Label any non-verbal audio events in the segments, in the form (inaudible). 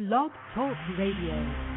Blog Talk Radio.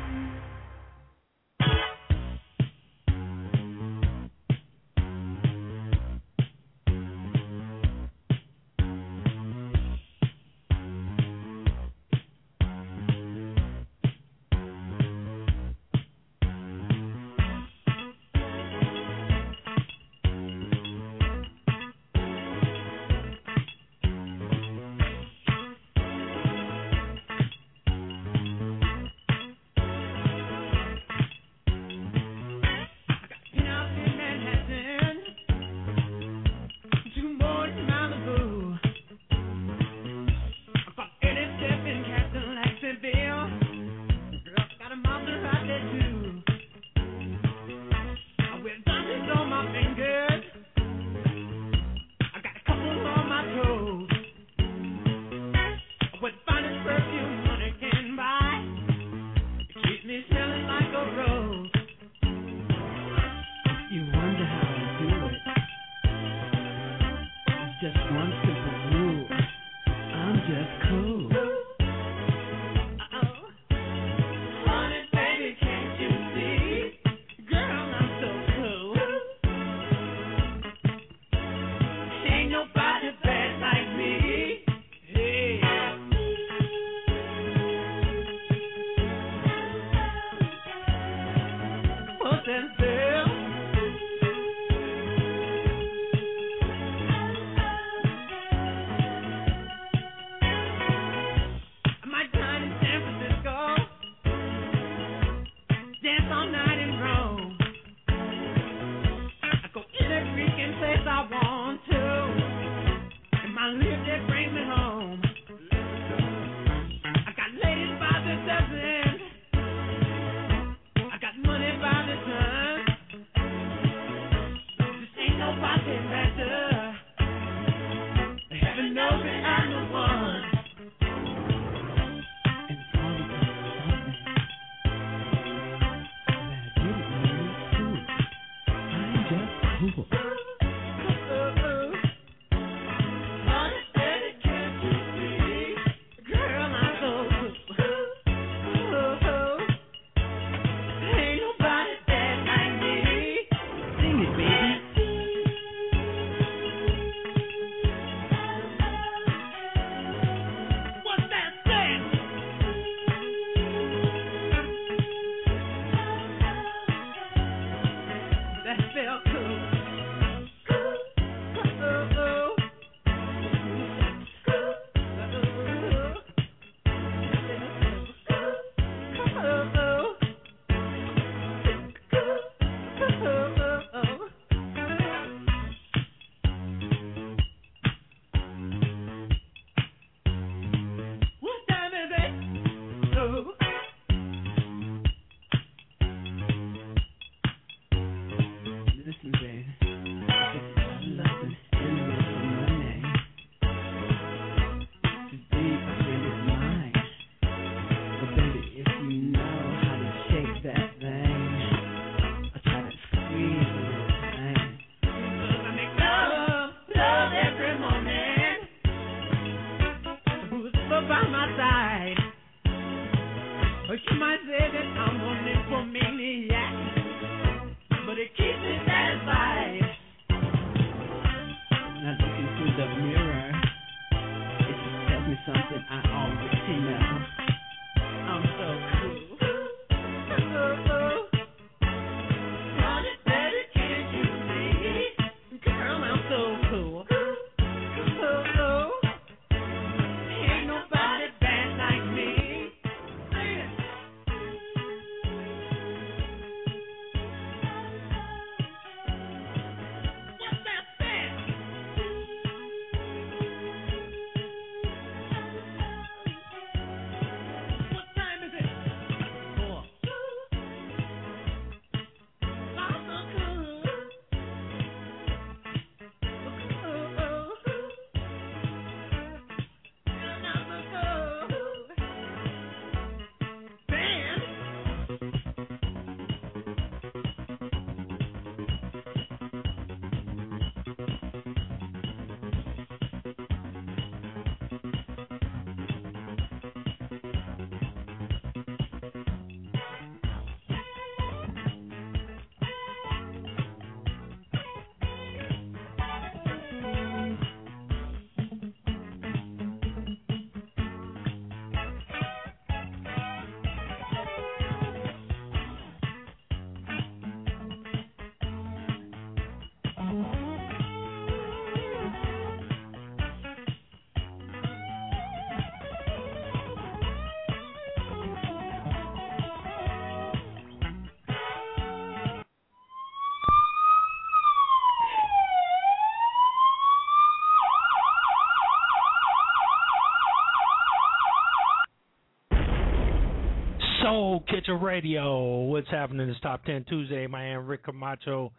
Soul Kitchen Radio. What's happening this Top 10 Tuesday? My name Rick Camacho.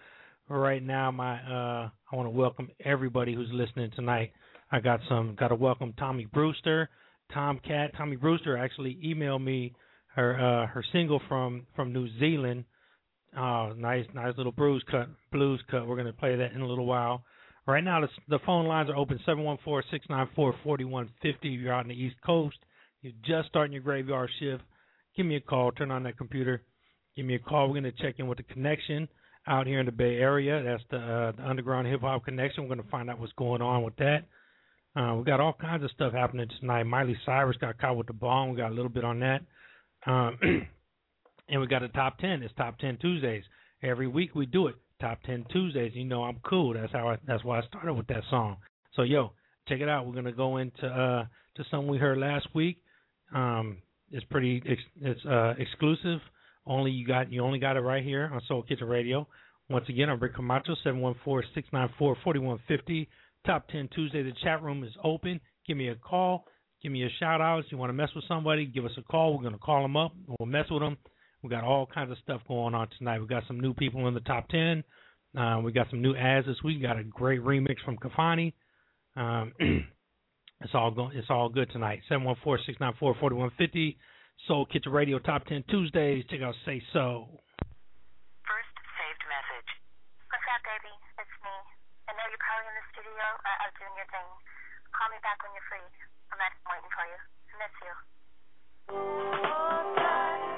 Right now, my uh, I want to welcome everybody who's listening tonight. I got some got to welcome Tommy Brewster, Tomcat. Tommy Brewster actually emailed me her uh, her single from from New Zealand. Uh, nice nice little blues cut blues cut. We're gonna play that in a little while. Right now, the, the phone lines are open 714-694-4150. If you're out on the East Coast, you're just starting your graveyard shift give me a call. Turn on that computer. Give me a call. We're going to check in with the connection out here in the Bay Area. That's the, uh, the Underground Hip Hop Connection. We're going to find out what's going on with that. Uh, we got all kinds of stuff happening tonight. Miley Cyrus got caught with the bomb. We got a little bit on that. Um, (clears throat) and we got a top 10. It's top 10 Tuesdays. Every week we do it. Top 10 Tuesdays. You know I'm cool. That's how I, that's why I started with that song. So yo, check it out. We're going to go into uh to something we heard last week. Um it's pretty it's uh, exclusive. Only you got you only got it right here on Soul Kitchen Radio. Once again, I'm Rick Camacho, 714-694-4150. Top 10 Tuesday. The chat room is open. Give me a call. Give me a shout out. If you want to mess with somebody, give us a call. We're going to call them up. We'll mess with them. We got all kinds of stuff going on tonight. We got some new people in the top 10. Uh, we got some new ads this week. We got a great remix from Kafani. Um, (clears throat) It's all going. It's all good tonight. 714-694-4150. Soul Kitchen Radio Top 10 Tuesdays. Check out Say So. First saved message. What's up, baby? It's me. I know you're probably in the studio uh, out doing your thing. Call me back when you're free. I'm waiting for you. I miss you. when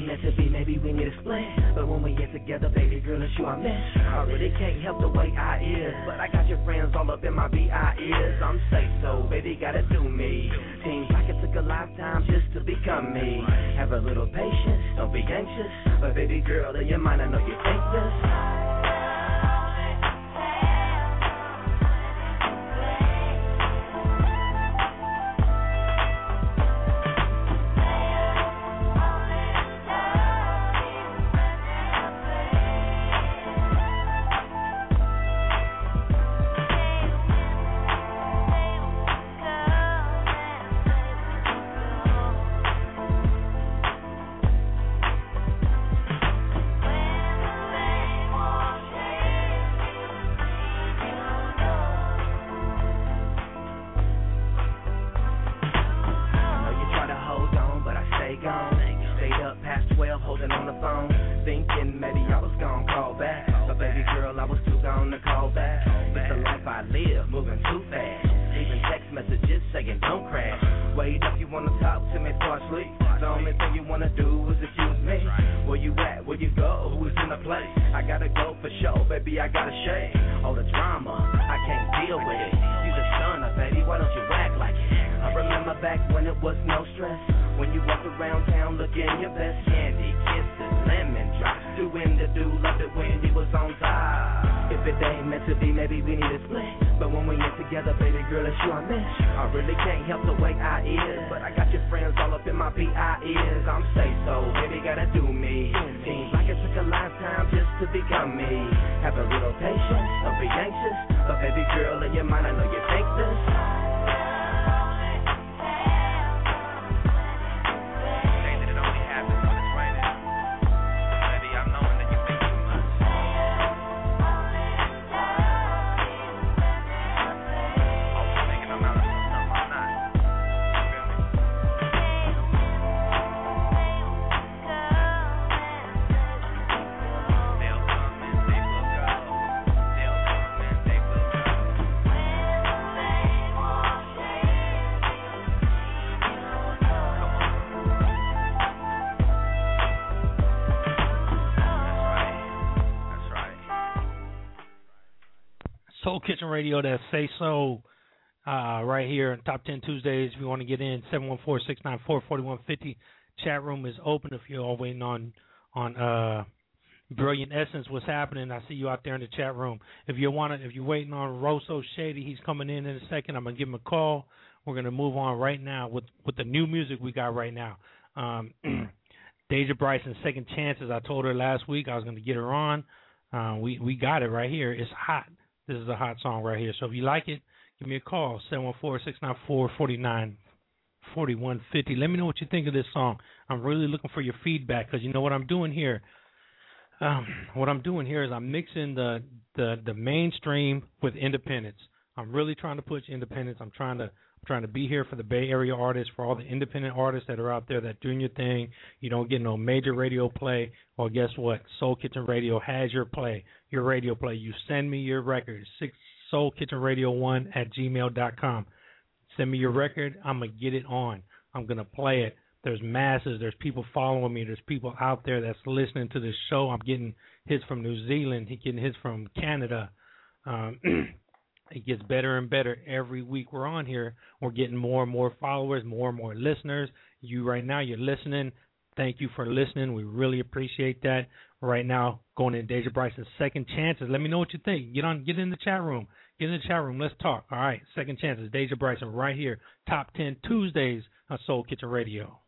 ain't meant to be, maybe we need a split. But when we get together, baby girl, it's you I miss. I really can't help the way I is, but I got your friends all up in my BIs. I'm safe, so, baby, gotta do me. Team like it took a lifetime just to become me. Have a little patience, don't be anxious. But baby girl, in your mind, I know you think this. Radio that say so uh, right here on Top 10 Tuesdays. If you want to get in, 714-694-4150. Chat room is open if you're all waiting on on uh, Brilliant Essence. What's happening? I see you out there in the chat room. If you want to, if you're waiting on Rosso Shady, he's coming in in a second. I'm gonna give him a call. We're gonna move on right now with with the new music we got right now. Um, (clears throat) Deja Bryson, Second Chances. I told her last week I was gonna get her on. Uh, we we got it right here. It's hot. This is a hot song right here. So if you like it, give me a call, 714-694-49 4150. Let me know what you think of this song. I'm really looking for your feedback because you know what I'm doing here. Um, what I'm doing here is I'm mixing the, the the mainstream with independence. I'm really trying to push independence. I'm trying to I'm trying to be here for the Bay Area artists, for all the independent artists that are out there that doing your thing. You don't get no major radio play. Well, guess what? Soul Kitchen Radio has your play your radio play. You send me your record, six Soul Kitchen Radio One at gmail dot com. Send me your record. I'm gonna get it on. I'm gonna play it. There's masses. There's people following me. There's people out there that's listening to this show. I'm getting hits from New Zealand. He getting hits from Canada. Um, (clears throat) it gets better and better every week we're on here. We're getting more and more followers, more and more listeners. You right now, you're listening. Thank you for listening. We really appreciate that right now going in Deja Bryson's second chances. Let me know what you think. Get on, get in the chat room. Get in the chat room. Let's talk. All right, second chances. Deja Bryson right here. Top ten Tuesdays on Soul Kitchen Radio.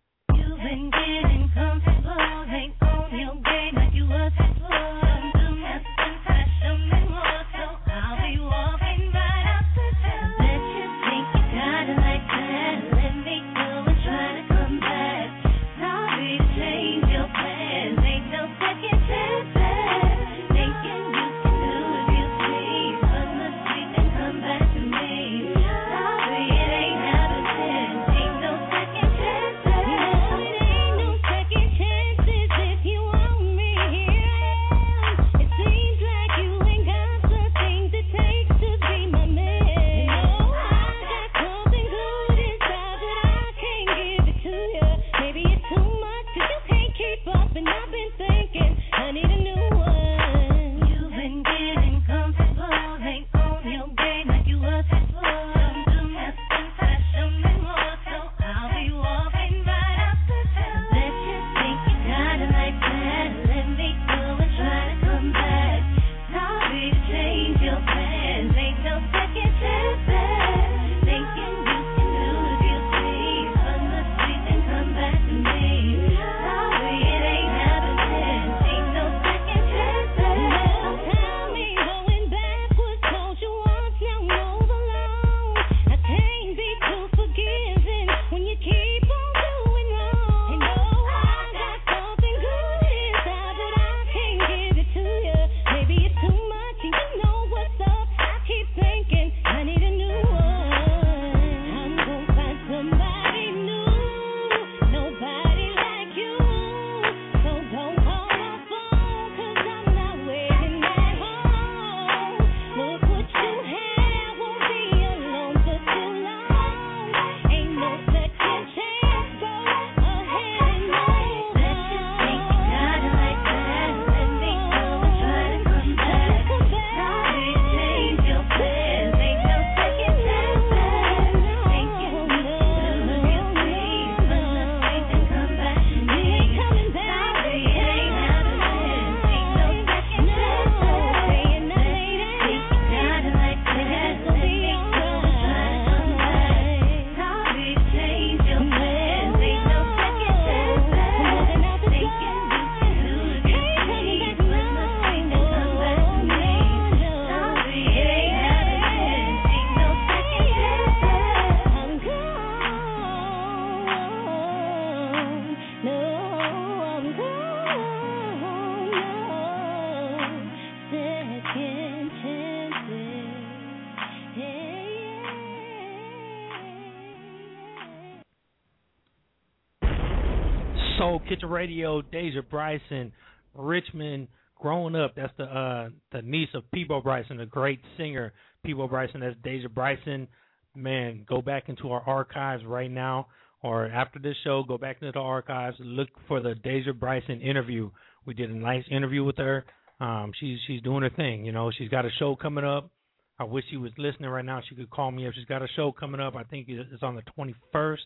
Soul Radio, Deja Bryson, Richmond, growing up. That's the uh the niece of Peabo Bryson, a great singer. Peabo Bryson, that's Deja Bryson. Man, go back into our archives right now or after this show, go back into the archives, look for the Deja Bryson interview. We did a nice interview with her. Um, she's she's doing her thing. You know, she's got a show coming up. I wish she was listening right now. She could call me up. She's got a show coming up. I think it's on the 21st.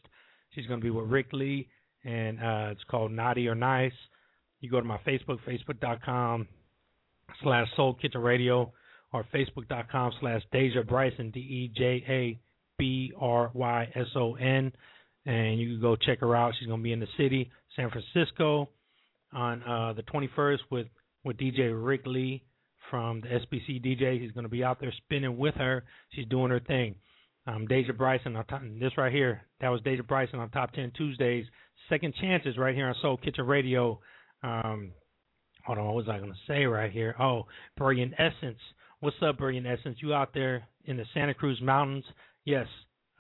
She's going to be with Rick Lee, and uh, it's called Naughty or Nice. You go to my Facebook, facebook.com slash Soul Kitchen Radio, or facebook.com slash Deja Bryson, D E J A B R Y S O N and you can go check her out. She's going to be in the city, San Francisco, on uh, the 21st with with DJ Rick Lee from the SBC DJ. He's going to be out there spinning with her. She's doing her thing. Um, Deja Bryson, this right here, that was Deja Bryson on Top 10 Tuesdays. Second Chances right here on Soul Kitchen Radio. Um, hold on, what was I going to say right here? Oh, Brilliant Essence. What's up, Brilliant Essence? You out there in the Santa Cruz Mountains? Yes,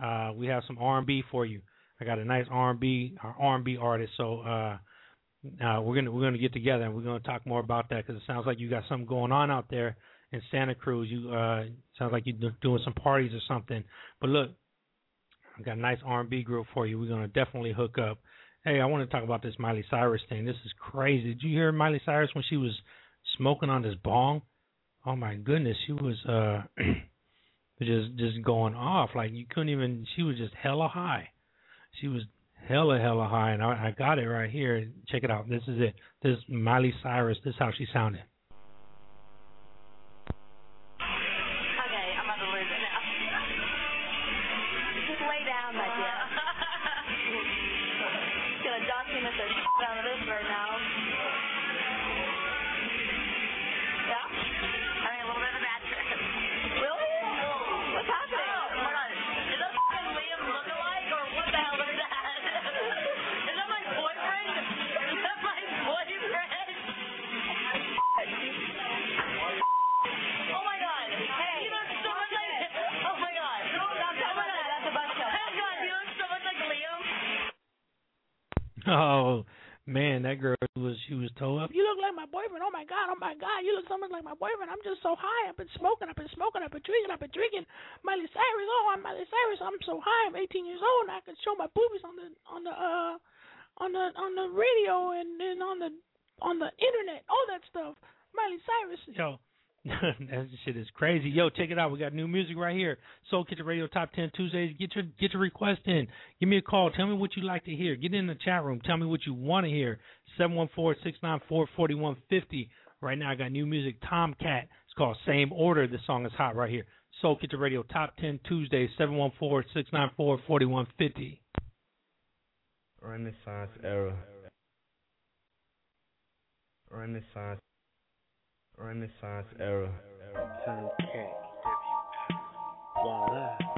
uh, we have some R&B for you. I got a nice R&B R&B artist. So uh, uh, we're gonna we're gonna get together and we're gonna talk more about that because it sounds like you got something going on out there in Santa Cruz. You uh, sounds like you're doing some parties or something. But look, I got a nice R&B group for you. We're gonna definitely hook up. Hey, I want to talk about this Miley Cyrus thing. This is crazy. Did you hear Miley Cyrus when she was smoking on this bong? Oh my goodness, she was uh (clears throat) just just going off like you couldn't even. She was just hella high she was hella hella high, and I, I got it right here. Check it out. This is it. This Miley Cyrus. This is how she sounded. just so high. I've been smoking. I've been smoking. I've been drinking. I've been drinking Miley Cyrus. Oh, I'm Miley Cyrus. I'm so high. I'm 18 years old. And I can show my boobies on the on the uh on the on the radio and and on the on the internet. All that stuff. Miley Cyrus. Yo. (laughs) that shit is crazy. Yo, check it out. We got new music right here. Soul Kitchen Radio Top Ten Tuesdays. Get your get your request in. Give me a call. Tell me what you like to hear. Get in the chat room. Tell me what you want to hear. 714 694 Right now I got new music. Tomcat. It's called Same Order. This song is hot right here. Soul Kitchen Radio Top Ten Tuesdays. Seven one four six nine four forty one fifty. Renaissance era. Renaissance Renaissance era. Sound K. Voila.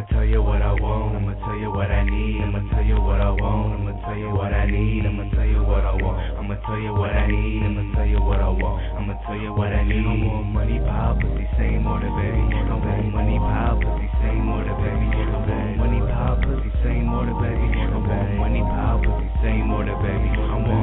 I'ma tell you what I want, I'ma tell you what I need, I'ma tell you what I want, I'ma tell you what I need, I'ma tell you what I want, I'ma tell you what I need, I'ma tell you what I want, I'ma tell you what I need. I want money, power, pussy, same order, baby. I want money, power, pussy, same order, baby. I want money, power, pussy, same order, baby. I want money, power, pussy, same order, baby. I want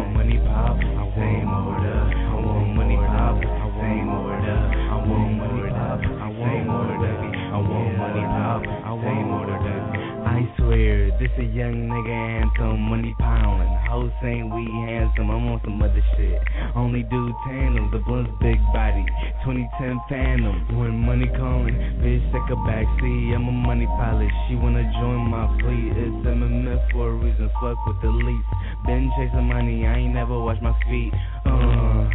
this a young nigga anthem, money piling. Hoes saying we handsome, I'm on some other shit. Only do tandem, the blunt's big body. 2010 Phantom, when money calling, bitch take a backseat. I'm a money pilot, she wanna join my fleet. It's MMF for a reason, fuck with the least. Been chasing money, I ain't never washed my feet. Uh,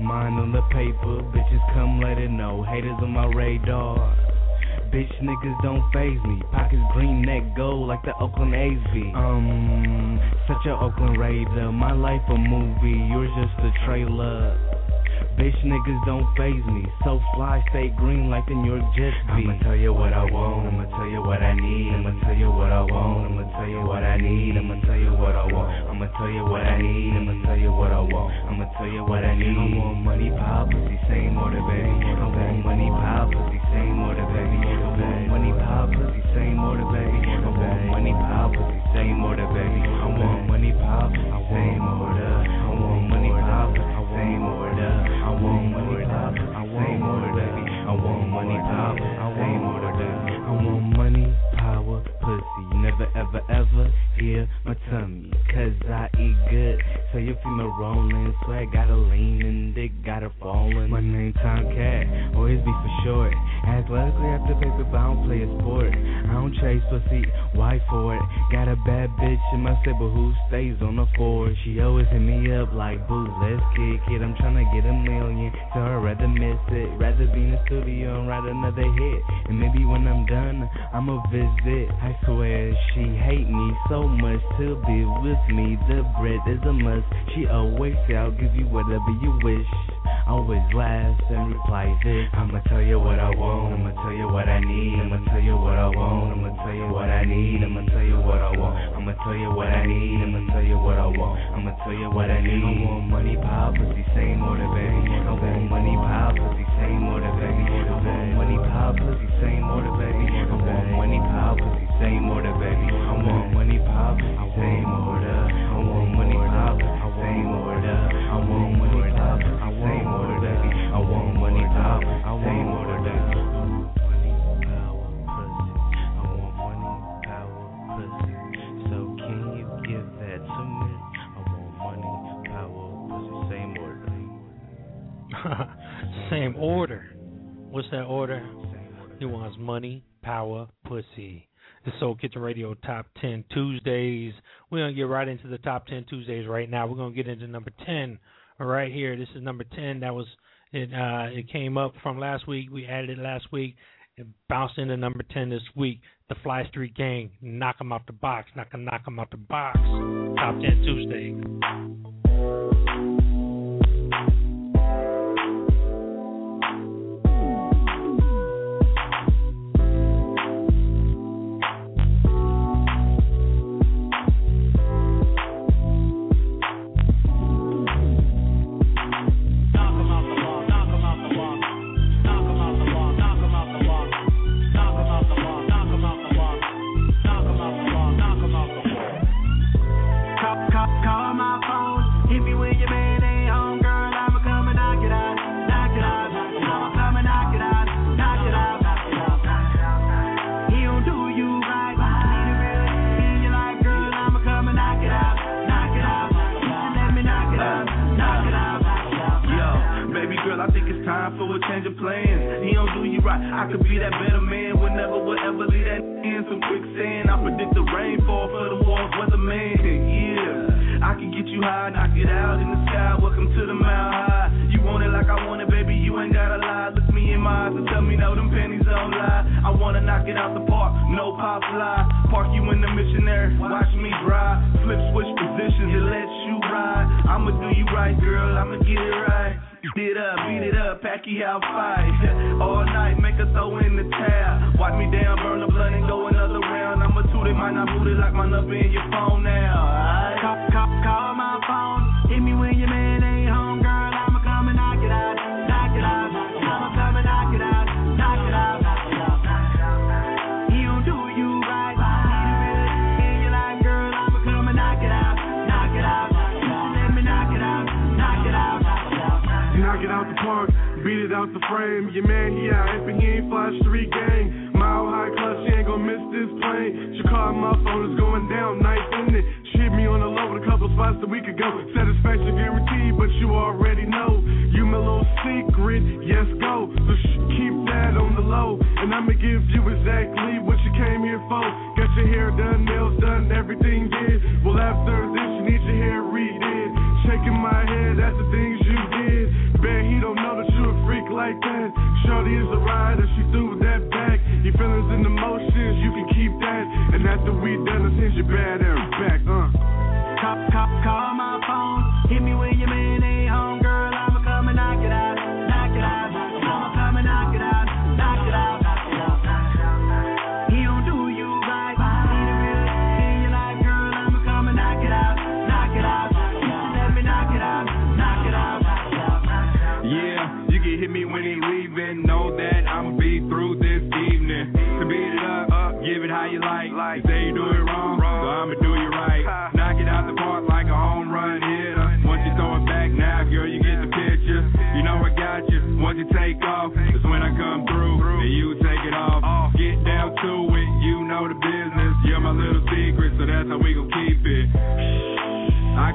mind on the paper, bitches come let it know. Haters on my radar. Bitch niggas don't faze me. Pockets green, neck gold like the Oakland A's be. Um, such a Oakland Raider. My life a movie, yours just a trailer. Bitch niggas don't faze me. So fly, stay green like the New York Jets be. I'ma tell you what I want. I'ma tell you what I need. I'ma tell you what I want. I'ma tell you what I need. I'ma tell you what I want. I'ma tell you what I need. I'ma tell you what I want. I'ma tell you what I need. I want money, power, pussy, same order, baby. I want money, power, pussy, same order, baby. Money, power, pussy, same order, baby. I want money, power, pussy, same order, baby. I want money, power, pussy, same order. I want money, power, pussy, same order. I want money, power, pussy, same order, baby. I want money, power, same order, baby. I want money, power, pussy. Never ever ever hear my tummy, cause I eat good. So you feel me rolling, swag gotta lean and dick got a falling. My name Tom Cat, always be for short. Athletically after paper, but I don't play a sport. I don't chase pussy, why for it? Got a bad bitch in my stable who stays on the floor. She always hit me up like, boo, let's kick it. I'm tryna get a million, so I'd rather miss it. Rather be in the studio and write another hit. And maybe when I'm done, I'ma visit. I swear she hate me so much to be with me. The bread is a must. She always say I'll give you whatever you wish. Always laughs and reply this. I'ma tell you what I want. I'ma tell you what I need. I'ma tell you what I want. I'ma tell you what I need. I'ma tell you what I want. I'ma tell you what I need. I'ma tell you what I want. I'ma tell you what I need. I want money, power, pussy, same order, baby. I want money, power, pussy, same order, baby. I want money, power, pussy, same order, baby. I want money, power, pussy, same order, same order. I want money, power, same order. I want money, power, same order, baby. I want money, power, same order, baby. Money, power, pussy. I want money, power, pussy. So can you give that to me? I want money, power, pussy, same order. (laughs) Same order. What's that order? He wants money, power, pussy. The Soul Kitchen Radio Top 10 Tuesdays. We're going to get right into the Top 10 Tuesdays right now. We're going to get into number 10 right here. This is number 10. That was it uh it came up from last week. We added it last week. It bounced into number 10 this week. The Fly Street Gang. Knock 'em out the box. Knock 'em knock 'em out the box. Top 10 Tuesday.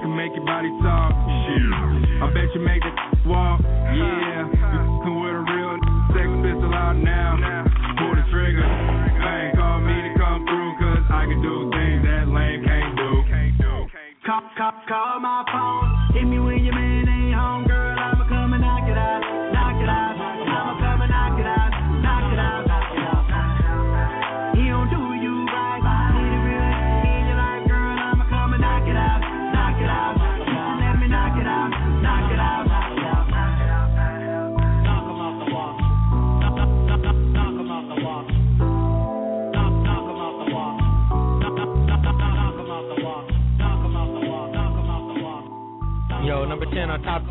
Make your body talk. Shit. I bet you make it walk. Yeah.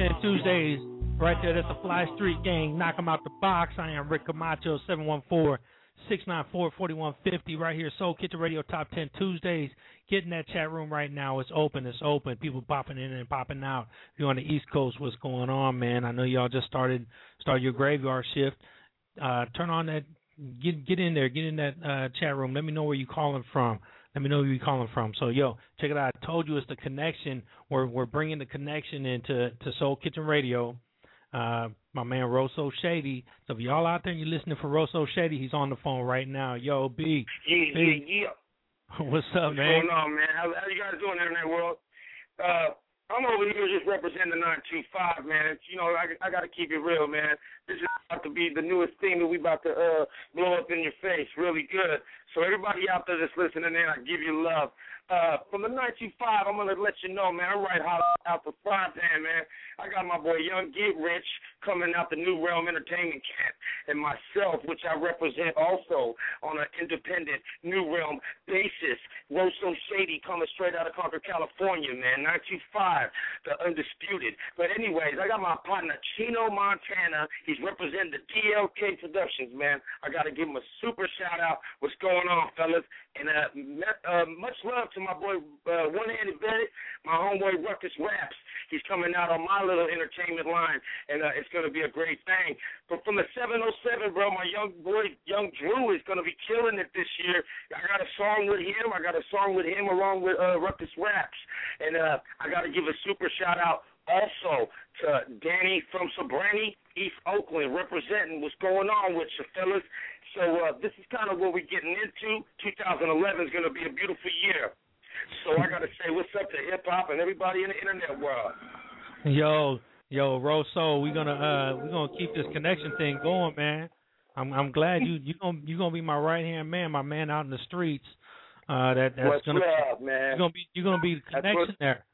10 Top 10 Tuesdays. Right there, that's the Fly Street Gang. Knock 'em out the box. I am Rick Camacho, 714 694 4150. Right here, Soul Kitchen Radio Top 10 Tuesdays. Get in that chat room right now. It's open. It's open. People popping in and popping out. If you're on the East Coast, what's going on, man? I know y'all just started start your graveyard shift. Uh, turn on that. Get get in there. Get in that uh, chat room. Let me know where you calling from. Let me know where you calling from. So, yo, check it out. I told you it's the connection. We're we're bringing the connection into to Soul Kitchen Radio. Uh, my man Rosso Shady. So if y'all out there and you're listening for Rosso Shady, he's on the phone right now. Yo, B, Yeah, yeah, B, yeah. (laughs) what's up, What's man? going on, man? How, how you guys doing, internet world? Uh, I'm over here just representing the 925, man. It's, you know, I, I got to keep it real, man. This is about to be the newest thing that we about to uh, blow up in your face, really good. So everybody out there that's listening in, I give you love. Uh, from the 925, I'm gonna let you know, man. I'm right hot out the frying man. I got my boy Young Get Rich coming out the New Realm Entertainment Camp, and myself, which I represent also on an independent New Realm basis. Rosso Shady coming straight out of Concord, California, man. 925, the undisputed. But anyways, I got my partner Chino Montana. He's representing the DLK Productions, man. I gotta give him a super shout out. What's going on, fellas? And uh, uh much love to my boy uh, One Handed Bennett, my homeboy Ruckus Raps. He's coming out on my little entertainment line, and uh, it's going to be a great thing. But from the 707, bro, my young boy, Young Drew, is going to be killing it this year. I got a song with him. I got a song with him along with uh, Ruckus Raps. And uh, I got to give a super shout out also to Danny from Sobrani, East Oakland, representing what's going on with you, fellas. So uh, this is kind of what we're getting into. 2011 is going to be a beautiful year. So I got to say what's up to hip hop and everybody in the internet world. Yo, yo, Rosso, we're gonna uh we're gonna keep this connection thing going, man. I'm I'm glad you you gonna you gonna be my right hand man, my man out in the streets. Uh, that that's What's gonna up, man? you're gonna be you're gonna be the connection there.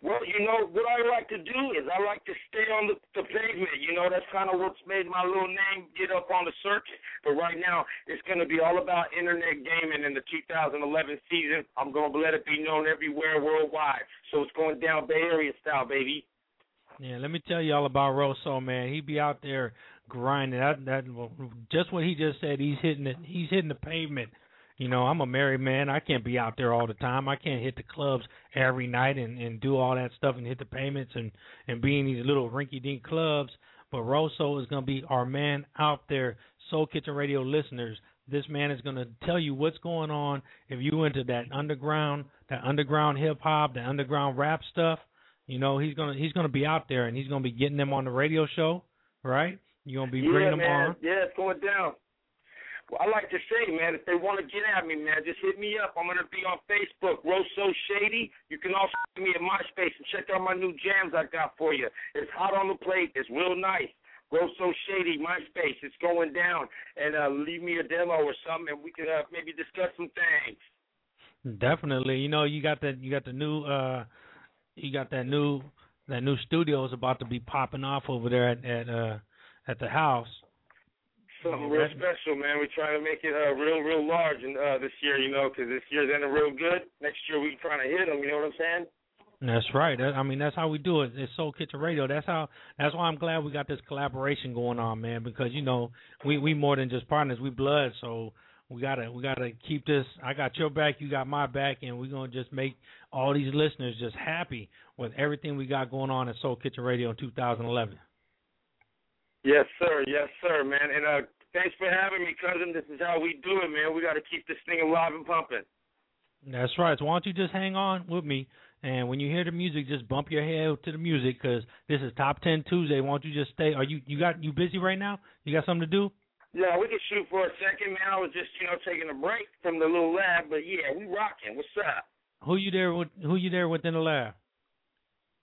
Well, you know what I like to do is I like to stay on the, the pavement. You know that's kind of what's made my little name get up on the circuit. But right now it's going to be all about internet gaming in the 2011 season. I'm going to let it be known everywhere worldwide. So it's going down Bay Area style, baby. Yeah, let me tell you all about Rosso, man. He be out there grinding. That that just what he just said. He's hitting it. He's hitting the pavement. You know, I'm a married man. I can't be out there all the time. I can't hit the clubs every night and and do all that stuff and hit the payments and and be in these little rinky-dink clubs. But Rosso is going to be our man out there. Soul Kitchen Radio listeners, this man is going to tell you what's going on. If you into that underground, that underground hip hop, that underground rap stuff, you know he's gonna he's gonna be out there and he's gonna be getting them on the radio show, right? You're gonna be yeah, bringing them man. on. Yeah, it's going down. I like to say, man, if they want to get at me, man, just hit me up. I'm to be on Facebook, Rosso Shady. You can also see me at MySpace and check out my new jams I got for you. It's hot on the plate. It's real nice. Rosso Shady, MySpace. It's going down. And uh, leave me a demo or something, and we can uh, maybe discuss some things. Definitely. You know, you got that you got the new uh you got that new that new studio is about to be popping off over there at at uh at the house. Something real special, man. We're trying to make it uh, real, real large and uh, this year, you know, because this year's ending real good. Next year, we're trying to hit them. You know what I'm saying? That's right. That, I mean, that's how we do it. It's Soul Kitchen Radio. That's how. That's why I'm glad we got this collaboration going on, man. Because you know, we we more than just partners. We blood. So we gotta we gotta keep this. I got your back. You got my back, and we're gonna just make all these listeners just happy with everything we got going on at Soul Kitchen Radio in 2011. Yes, sir. Yes, sir, man. And uh, thanks for having me, cousin. This is how we do it, man. We got to keep this thing alive and pumping. That's right. So why don't you just hang on with me, And when you hear the music, just bump your head to the music because this is Top Ten Tuesday. Why don't you just stay? Are you you got you busy right now? You got something to do? Yeah, we can shoot for a second, man. I was just you know taking a break from the little lab, but yeah, we rocking. What's up? Who you there with? Who you there within the lab?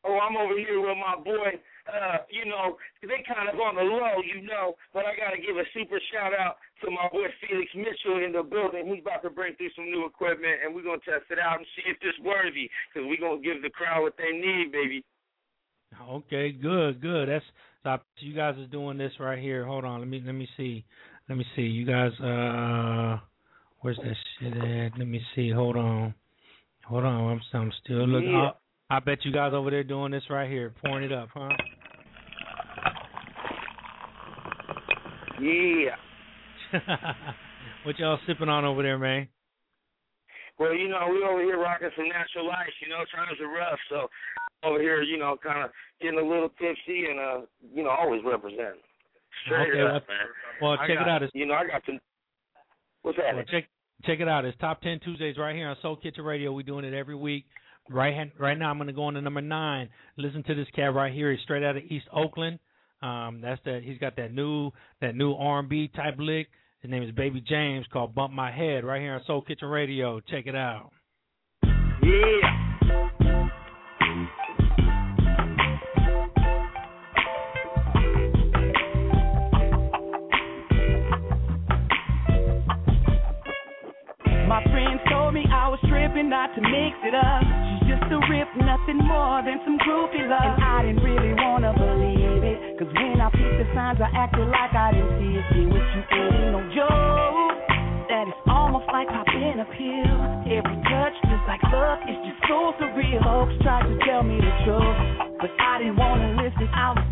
Oh, I'm over here with my boy. Uh, you know, they kind of on the low, you know, but I got to give a super shout out to my boy Felix Mitchell in the building. He's about to bring through some new equipment, and we're going to test it out and see if it's worthy, because we're going to give the crowd what they need, baby. Okay, good, good. That's stop. You guys are doing this right here. Hold on, let me let me see. Let me see. You guys, uh, where's that shit at? Let me see. Hold on, hold on. I'm I'm still looking. Yeah. I, I bet you guys over there doing this right here, pouring it up, huh? Yeah. (laughs) what y'all sipping on over there, man? Well, you know, we over here rocking some natural ice. You know, times are rough, so over here, you know, kind of getting a little tipsy and uh, you know, always representing. Straight Okay, up, well- man. well, check it out. It's- You know, I got some. What's that? Well, check check it out. It's Top Ten Tuesdays right here on Soul Kitchen Radio. We're doing it every week. Right hand, right now, I'm going to go on to number nine. Listen to this cat right here. He's straight out of East Oakland. Um, that's that. He's got that new that new R&B type lick. His name is Baby James, called "Bump My Head." Right here on Soul Kitchen Radio. Check it out. Yeah. My friends told me I was tripping not to mix it up. She's just a rip, nothing more than some groupie love. And I didn't really wanna Signs, I acted like I didn't see it. See what you ain't no joke. That is almost like popping a pill. Every touch feels like love, it's just so surreal. Folks tried to tell me the truth, but I didn't wanna listen. I was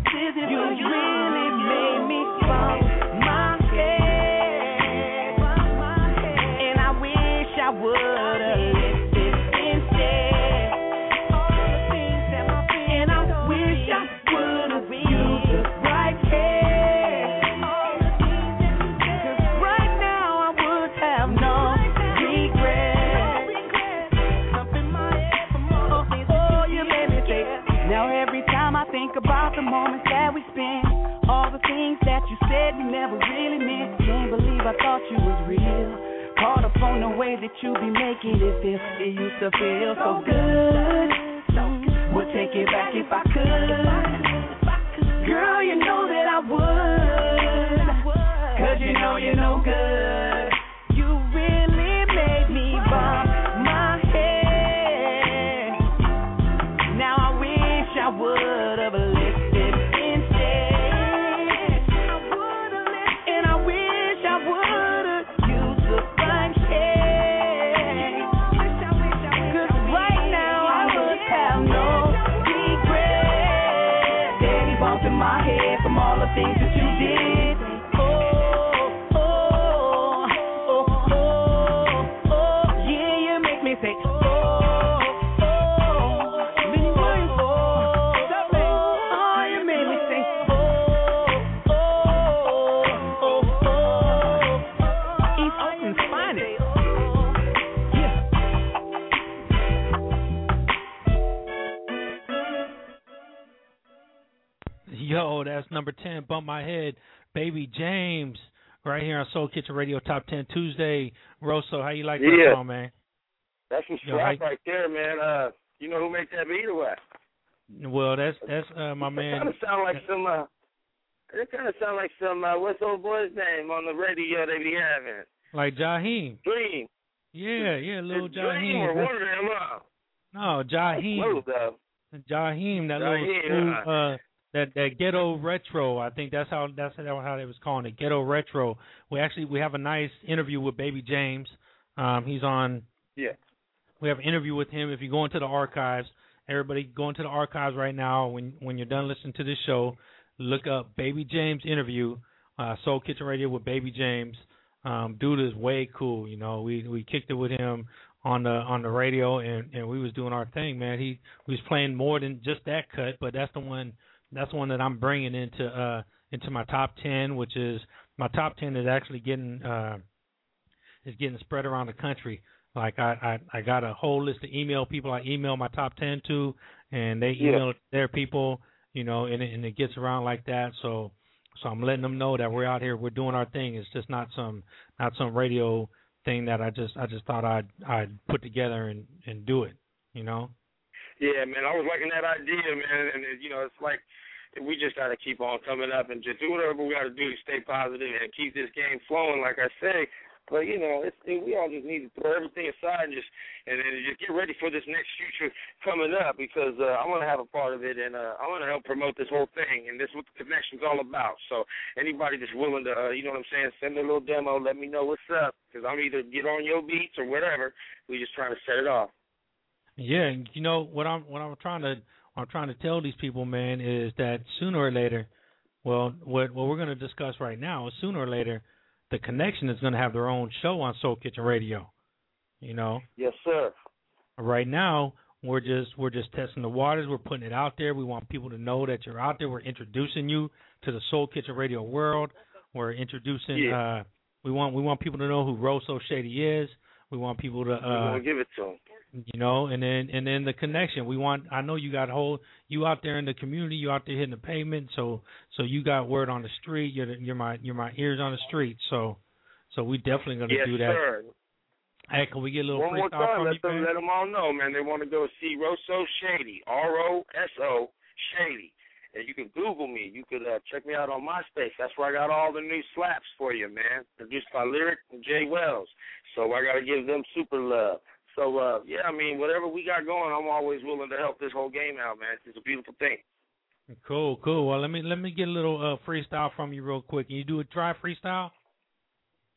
way that you be making it feel. It used to feel so good. Would take it back if I could. Girl, you know that I would. Cause you know you're no good. Number ten. Bump my head, Baby James. Right here on Soul Kitchen Radio Top Ten Tuesday. Rosso, how you like that Yeah. song, man? That's some strap right there, man. Uh, you know who makes that beat or what? Well, that's that's uh, my It man. kind of sound like some. Uh, it kind of sound like some. Uh, what's old boy's name on the radio they be having? Like Jaheim. Dream. Yeah, yeah, little Dream or Jaheim. one of them. Uh, No, Jaheim. Little. Jaheim, that little Jaheim, school, uh, that that ghetto retro. I think that's how that's how they was calling it, ghetto retro. We actually we have a nice interview with Baby James. Um, he's on. Yeah. We have an interview with him. If you go into the archives, everybody go into the archives right now. When when you're done listening to this show, look up Baby James interview, uh, Soul Kitchen Radio with Baby James. Um, dude is way cool. You know, we we kicked it with him on the on the radio, and and we was doing our thing, man. He we was playing more than just that cut, but that's the one that's one that I'm bringing into uh into my top ten, which is my top ten is actually getting uh is getting spread around the country Like I, I I got a whole list of email people I email my top ten to, and they Yeah. email their people. You know, and it, and it gets around like that. So so I'm letting them know that we're out here, we're doing our thing. It's just not some not some radio thing that I just I just thought I'd I'd put together and and do it. You know. Yeah, man, I was liking that idea, man, and it, you know, it's like we just got to keep on coming up and just do whatever we got to do to stay positive and keep this game flowing. Like I say, but you know, it's it, we all just need to throw everything aside and just and then just get ready for this next future coming up because uh, I want to have a part of it and uh, I want to help promote this whole thing and this is what the connection's all about. So anybody that's willing to, uh, you know what I'm saying, send me a little demo, let me know what's up because I'm either get on your beats or whatever. We just trying to set it off. Yeah, and you know what I'm what I'm trying to I'm trying to tell these people, man, is that sooner or later, well, what what we're going to discuss right now is sooner or later, the connection is going to have their own show on Soul Kitchen Radio. You know, Yes, sir. right now we're just we're just testing the waters. We're putting it out there. We want people to know that you're out there. We're introducing you to the Soul Kitchen Radio world. We're introducing. Yeah. uh We want we want people to know who Rose Shady is. We want people to. Uh gonna give it to them. You know, and then and then the connection. We want. I know you got whole. You out there in the community. You out there hitting the pavement. So so you got word on the street. You're the, you're my you're my ears on the street. So so we definitely gonna Yes, do that. sir. Hey, can we get a little One more time, from let you, them man? let them all know, man. They want to go see Rosso Shady, R O S O Shady, and you can Google me. You could uh, check me out on MySpace. That's where I got all the new slaps for you, man. Produced by Lyric and Jay Wells. So I got to give them super love. So uh, yeah, I mean, whatever we got going, I'm always willing to help this whole game out, man. It's a beautiful thing. Cool, cool. Well, let me let me get a little uh, freestyle from you real quick. Can you do a dry freestyle?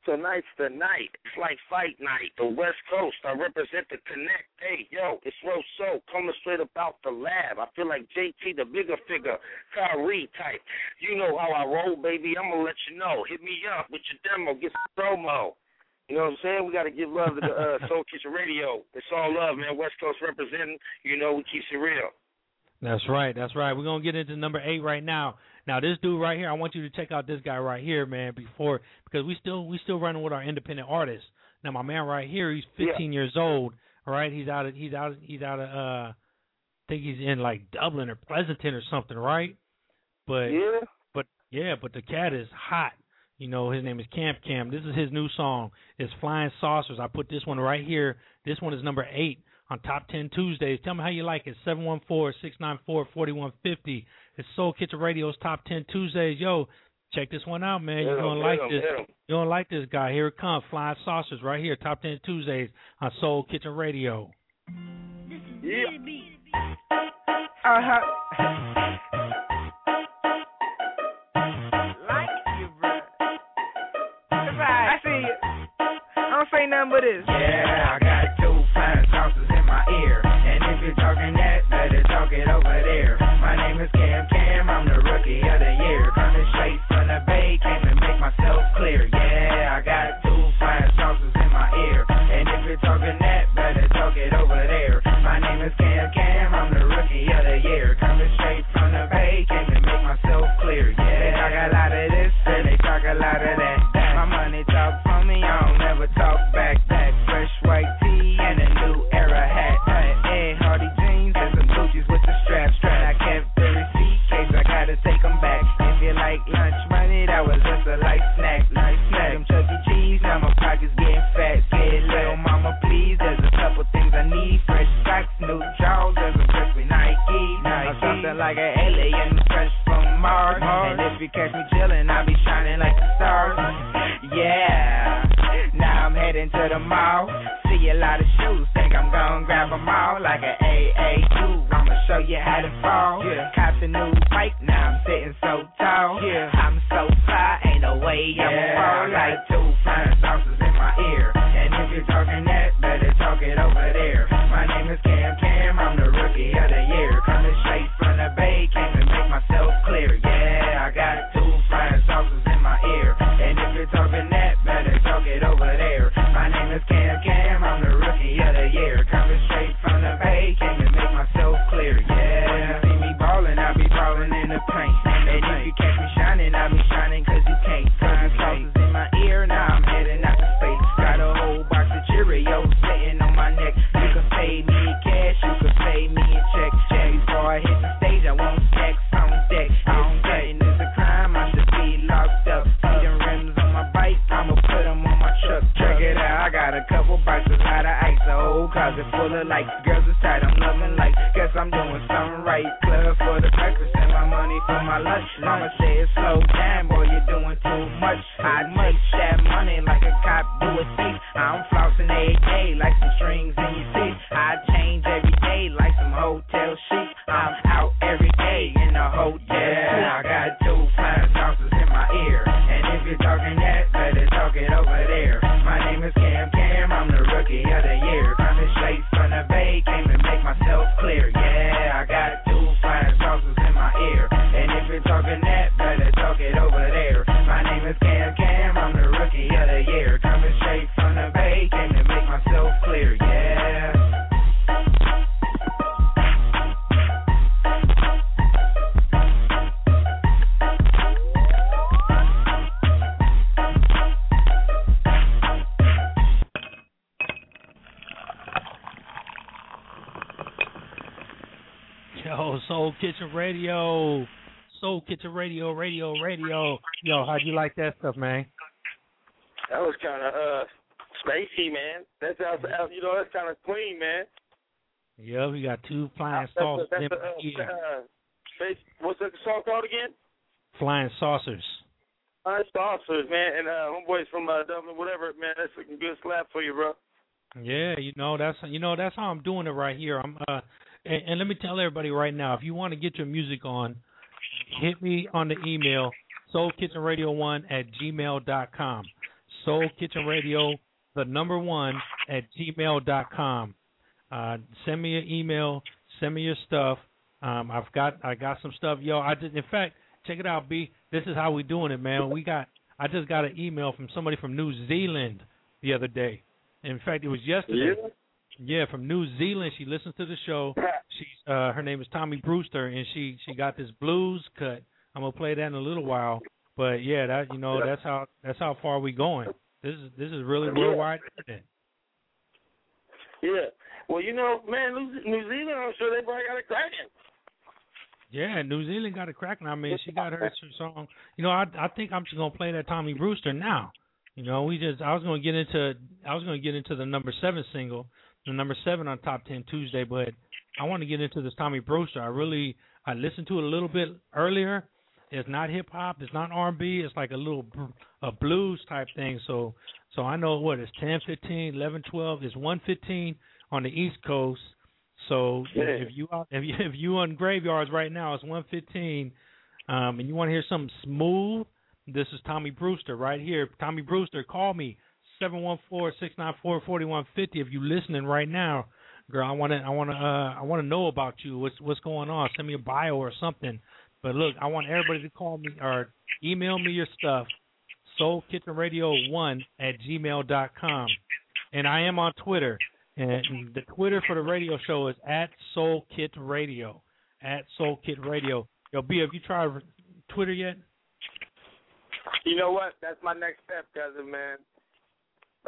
Tonight's the night. It's like fight night. The West Coast. I represent the Connect. Hey, yo, it's Rosso coming straight about the lab. I feel like JT, the Bigga Figga, Kyrie type. You know how I roll, baby. I'm gonna let you know. Hit me up with your demo. Get some promo. You know what I'm saying? We got to give love to the uh, Soul Kitchen Radio. It's all love, man. West Coast representing. You know, we keep it real. That's right. That's right. We're gonna get into number eight right now. Now this dude right here, I want you to check out this guy right here, man. Before because we still we still running with our independent artists. Now my man right here, he's 15 years old. All right, he's out of he's out he's out of uh, I think he's in like Dublin or Pleasanton or something, right? But Yeah. but yeah, but the cat is hot. You know, his name is Camp Cam. This is his new song. It's Flying Saucers. I put this one right here. This one is number eight on Top 10 Tuesdays. Tell me how you like it. 714-694-4150. It's Soul Kitchen Radio's Top 10 Tuesdays. Yo, check this one out, man. You're 'em, going to hit like 'em, this. hit 'em. You're going to like this guy. Here it comes. Flying Saucers right here. Top 10 Tuesdays on Soul Kitchen Radio. Yeah. Uh huh. I nothing but this. Yeah, I got two fine sauces in my ear. And if you're talking that, better talk it over there. My name is Cam Cam, I'm the rookie of the year. Coming straight from the bay, came to make myself clear. Yeah, I got two fine sauces Kitchen Radio. Soul Kitchen Radio, radio, radio. Yo, how'd you like that stuff, man? That was kind of uh spacey, man. That's, sounds, you know, that's kind of clean, man. Yeah, we got two flying That's a, saucers. that's a, my uh, what's that song called again? Flying saucers. Uh, saucers, man, and uh, homeboys from uh, Dublin, whatever, man. That's a good slap for you, bro. Yeah, you know that's you know that's how I'm doing it right here. I'm uh, and, and let me tell everybody right now, if you want to get your music on, hit me on the email soulkitchenradio1 at gmail dot com. Soul Kitchen Radio, the number one at gmail dot com. Uh, send me an email. Send me your stuff. Um, I've got I got some stuff. Yo, I did. In fact, check it out, B. This is how we doing it, man. We got. I just got an email from somebody from New Zealand the other day. In fact, it was yesterday. Yeah, from New Zealand. She listens to the show. (laughs) She's uh her name is Tommy Brewster and she she got this blues cut. I'm gonna play that in a little while. But yeah, that you know, that's how that's how far we going. This is this is really worldwide internet. Yeah. Well, you know, man, New Zealand, I'm sure they probably got it cracking. Yeah, New Zealand got a cracking. I mean, she got her (laughs) song. You know, I I think I'm just gonna play that Tommy Brewster now. You know, we just I was gonna get into I was gonna get into the number seven single, the number seven on Top Ten Tuesday, but I want to get into this Tommy Brewster. I really I listened to it a little bit earlier. It's not hip hop. It's not R and B. It's like a little br- a blues type thing. So so I know what it's ten, fifteen, eleven, twelve. It's one fifteen on the East Coast. So Yeah. if you out- if you (laughs) if you on graveyards right now, it's one fifteen. Um, and you want to hear something smooth? This is Tommy Brewster right here. Tommy Brewster, call me seven one four six nine four forty one fifty. If you're listening right now, girl, I want to I want to uh I want to know about you. What's what's going on? Send me a bio or something. But look, I want everybody to call me or email me your stuff. Soul Kitchen Radio one at gmail dot com, and I am on Twitter. And the Twitter for the radio show is at Soul Kit Radio. At Soul Kit Radio. Yo, B, have you tried Twitter yet? You know what? That's my next step, cousin, man.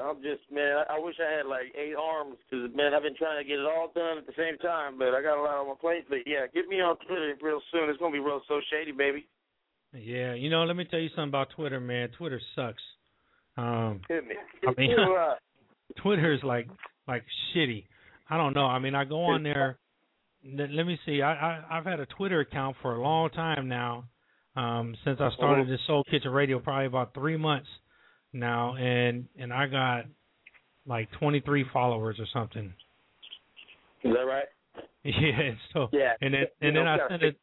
I'm just, man, I, wish I had like eight arms because, man, I've been trying to get it all done at the same time, but I got a lot on my plate. But yeah, get me on Twitter real soon. It's gonna be real so shady, baby. Yeah, you know, let me tell you something about Twitter, man. Twitter sucks. Um. I mean, You, (laughs) Twitter is like like shitty. I don't know. I mean, I go on there. Let, let me see. I, I I've had a Twitter account for a long time now. Um, since I started this Soul Kitchen Radio, probably about three months now, and and I got like 23 followers or something. is that right? (laughs) Yeah. So Yeah. and then and then I gotta send it.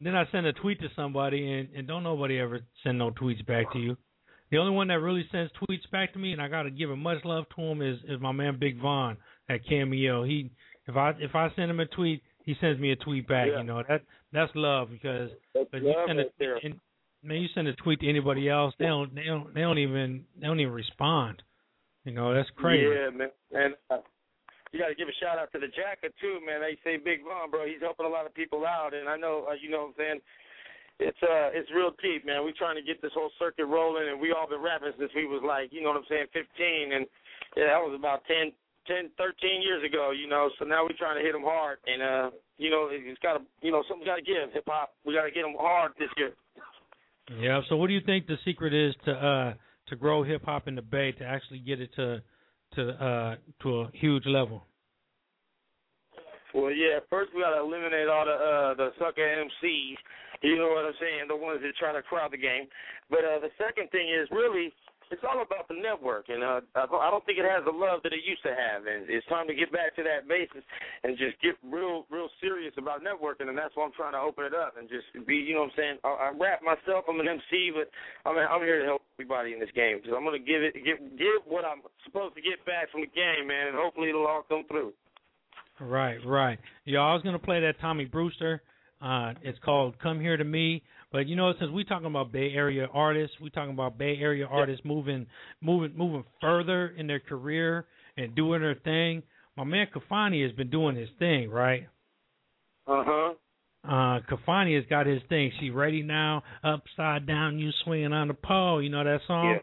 Then I send a tweet to somebody, and and don't nobody ever send no tweets back to you. The only one that really sends tweets back to me, and I got to give a much love to him, is is my man Big Vaughn at Cameo. He if I if I send him a tweet, he sends me a tweet back. Yeah. You know that that's love because That's but you send a right and, man, you send a tweet to anybody else, they don't they don't they don't even they don't even respond. You know that's crazy. Yeah, man. And uh, you got to give a shout out to the Jacket too, man. They say Big Von, bro. He's helping a lot of people out, and I know, uh, you know, what I'm saying. It's uh, it's real deep, man. We're trying to get this whole circuit rolling, and we all been rapping since we was like, you know what I'm saying, 15, and yeah, that was about 10, 10, 13 years ago, you know. So now we're trying to hit them hard, and uh, you know, it's got to, you know, something's got to give hip hop. We got to get them hard this year. Yeah. So, what do you think the secret is to uh to grow hip hop in the Bay to actually get it to to uh to a huge level? Well, yeah. First, we gotta eliminate all the uh, the sucker MCs. You know what I'm saying? The ones that try to crowd the game. But uh, the second thing is really it's all about the network, and uh, I don't- think it has the love that it used to have. And it's time to get back to that basis and just get real, real serious about networking. And that's why I'm trying to open it up and just be, you know what I'm saying? I, I rap myself. I'm an MC, but I'm I'm here to help everybody in this game because I'm gonna give it, give, give what I'm supposed to get back from the game, man, and hopefully it'll all come through. Right, right. Yeah, I was gonna play that Tommy Brewster. Uh, it's called "Come Here to Me." But you know, since we're talking about Bay Area artists, we're talking about Bay Area artists moving, moving, moving further in their career and doing their thing. My man Kafani has been doing his thing, right? Uh huh. Uh, Kafani has got his thing. She ready now, upside down, you swinging on the pole. You know that song? Yeah.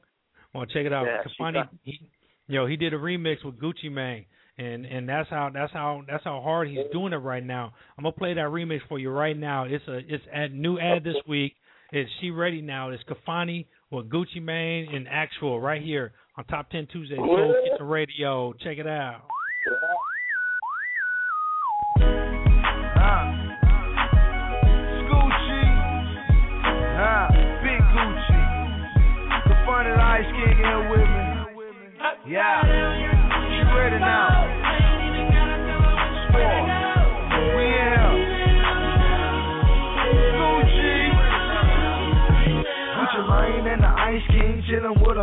Well, check it out. Yeah, Kafani, he, yo, he did a remix with Gucci Mane, and and that's how that's how that's how hard he's doing it right now. I'm gonna play that remix for you right now. It's a it's a new ad this week. It's She Ready Now. It's Kafani with Gucci Mane and Actual right here on Top Ten Tuesday. Soul Kitchen Radio. Check it out. Gucci.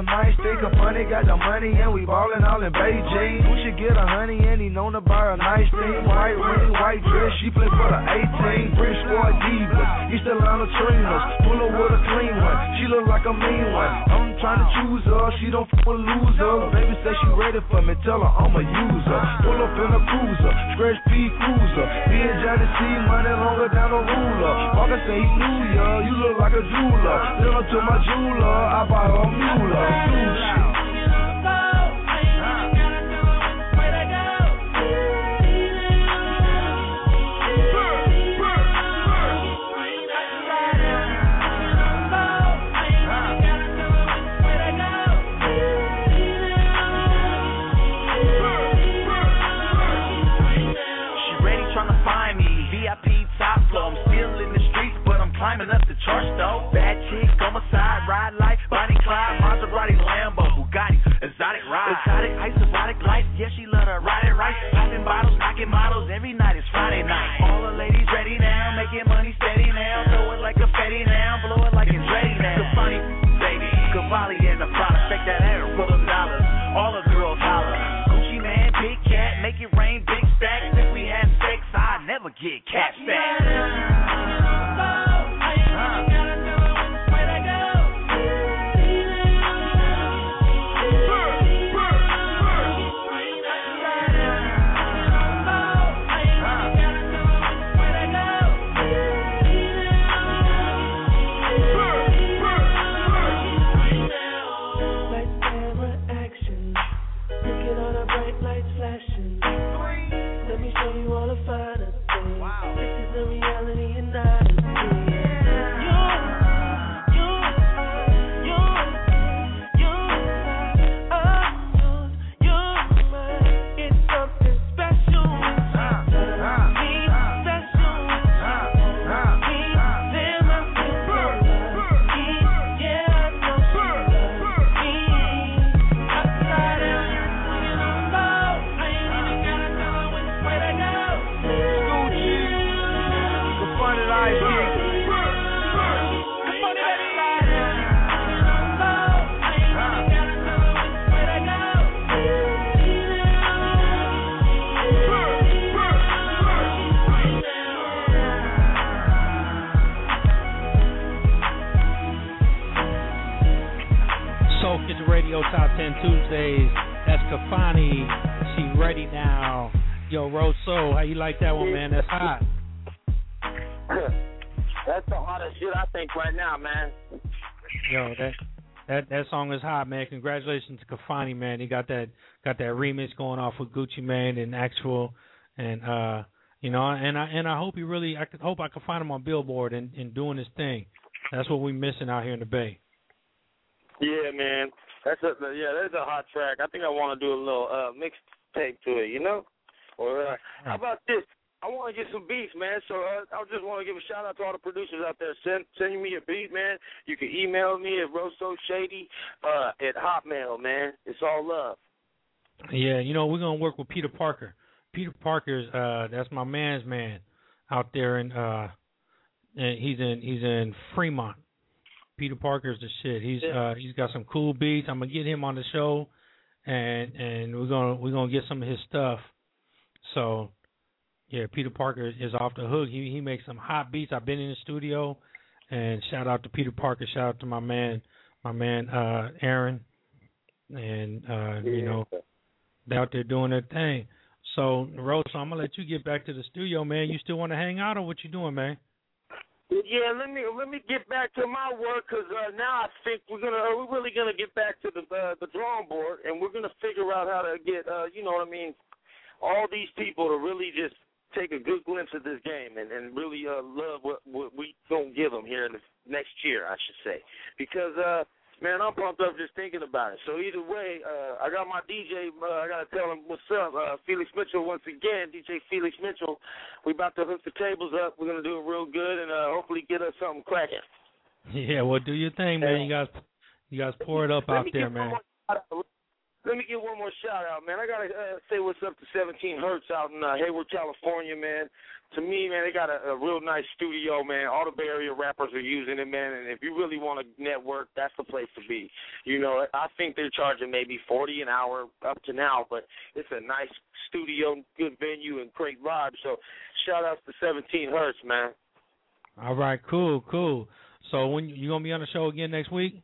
A nice stick of money. Got the money and we ballin' all in Beijing. We should get a honey and he known to buy a nice thing. White ring, white dress, she play for the 18. British sport divas, he still on the trainers. Pull her with a clean one, she look like a mean one. I'm trying to choose her, she don't f with losers. Baby say she ready for me, tell her I'm a user. Pull up in a cruiser, scratch P cruiser. Me and Johnny C, money longer down a ruler. Walker say he knew ya, you look like a jeweler. Then to my jeweler, I buy her a mule. Gucci. She ready trying to find me. VIP top floor. I'm still in the streets, but I'm climbing up the church though. Bad chick on my side, ride Maserati, Lambo, Bugatti, exotic ride. Exotic, ice, erotic life. Yeah, she love to ride it right. Popping bottles, knocking models. Every night is Friday night. All the ladies ready now, making money steady now. Throw it like a fetty now, blow it like it's ready now. The funny baby, Cavalli and the product. Fake that hair for them dollars. All the girls holler. Gucci Mane, big cat, make it rain, big stacks. If we had sex, I'd never get cat Lights, man. Congratulations to Kafani, man. He got that got that remix going off with Gucci Mane and actual, and uh, you know, and I and I hope he really, I could hope I can find him on Billboard and, and doing his thing. That's what we're missing out here in the Bay. Yeah, man. That's a yeah. That's a hot track. I think I want to do a little uh mixtape to it. You know, or uh, how about this? I want to get some beats, man. So uh, I just want to give a shout out to all the producers out there. Send sending me a beat, man. You can email me at rosso shady uh, at hotmail, man. It's all love. Yeah, you know we're gonna work with Peter Parker. Peter Parker's uh, that's my man's man out there in uh, and he's in he's in Fremont. Peter Parker's the shit. He's uh he's got some cool beats. I'm gonna get him on the show, and and we're gonna we're gonna get some of his stuff. So yeah, Peter Parker is off the hook. He he makes some hot beats. I've been in the studio, and shout out to Peter Parker. Shout out to my man my man uh Aaron, and uh you know out there doing their thing. So Rose, I'm gonna let you get back to the studio, man. You still want to hang out, or what you doing, man? Yeah, let me let me get back to my work 'cause uh, now I think we're gonna uh, we're really gonna get back to the uh, the drawing board and we're gonna figure out how to get uh, you know what I mean, all these people to really just take a good glimpse of this game and and really uh, love what what we gonna give them here in the next year I should say because uh man I'm pumped up just thinking about it. So either way, uh, I got my DJ. Uh, I gotta tell him what's up. Uh, Felix Mitchell once again, DJ Felix Mitchell. We about to hook the tables up. We're gonna do it real good and uh, hopefully get us something cracking. (laughs) Yeah, well, do your thing, man. You guys, you guys pour it up out there, man. Let me give one more shout out, man. I gotta uh, say what's up to 17 Hertz out in uh, Hayward, California, man. To me, man, they got a, a real nice studio, man. All the Bay Area rappers are using it, man. And if you really want to network, that's the place to be. You know, I think they're charging maybe 40 an hour up to now, but it's a nice studio, good venue, and great vibe. So, shout outs to 17 Hertz, man. All right, cool, cool. So when you gonna be on the show again next week?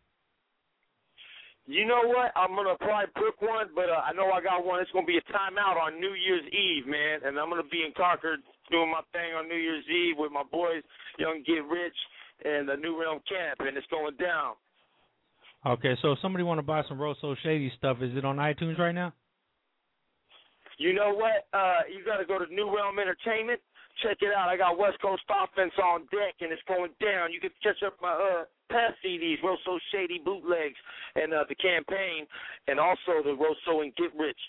You know what? I'm gonna probably pick one, but uh, I know I got one. It's gonna be a timeout on New Year's Eve, man, and I'm gonna be in Concord doing my thing on New Year's Eve with my boys, Young Get Rich, and the New Realm Camp, and it's going down. Okay, so if somebody want to buy some Rosso Shady stuff, is it on iTunes right now? You know what? Uh, you got to go to New Realm Entertainment. Check it out. I got West Coast Offense on deck, and it's going down. You can catch up my uh, past CDs, Rosso Shady bootlegs, and uh, the campaign, and also the Rosso and Get Rich.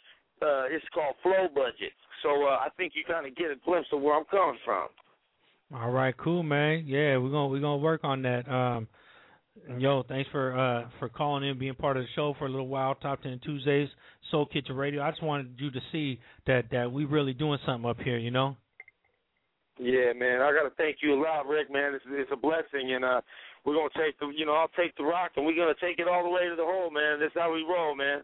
Uh, it's called Flow Budget. So uh, I think you kind of get a glimpse of where I'm coming from. All right, cool, man. Yeah, we're gonna we're gonna work on that. Um, yo, thanks for uh for calling in, being part of the show for a little while. Top Ten Tuesdays, Soul Kitchen Radio. I just wanted you to see that that we really doing something up here. You know. Yeah, man. I gotta thank you a lot, Rick. Man, it's, it's a blessing, and uh, we're gonna take the, you know, I'll take the rock, and we're gonna take it all the way to the hole, man. That's how we roll, man.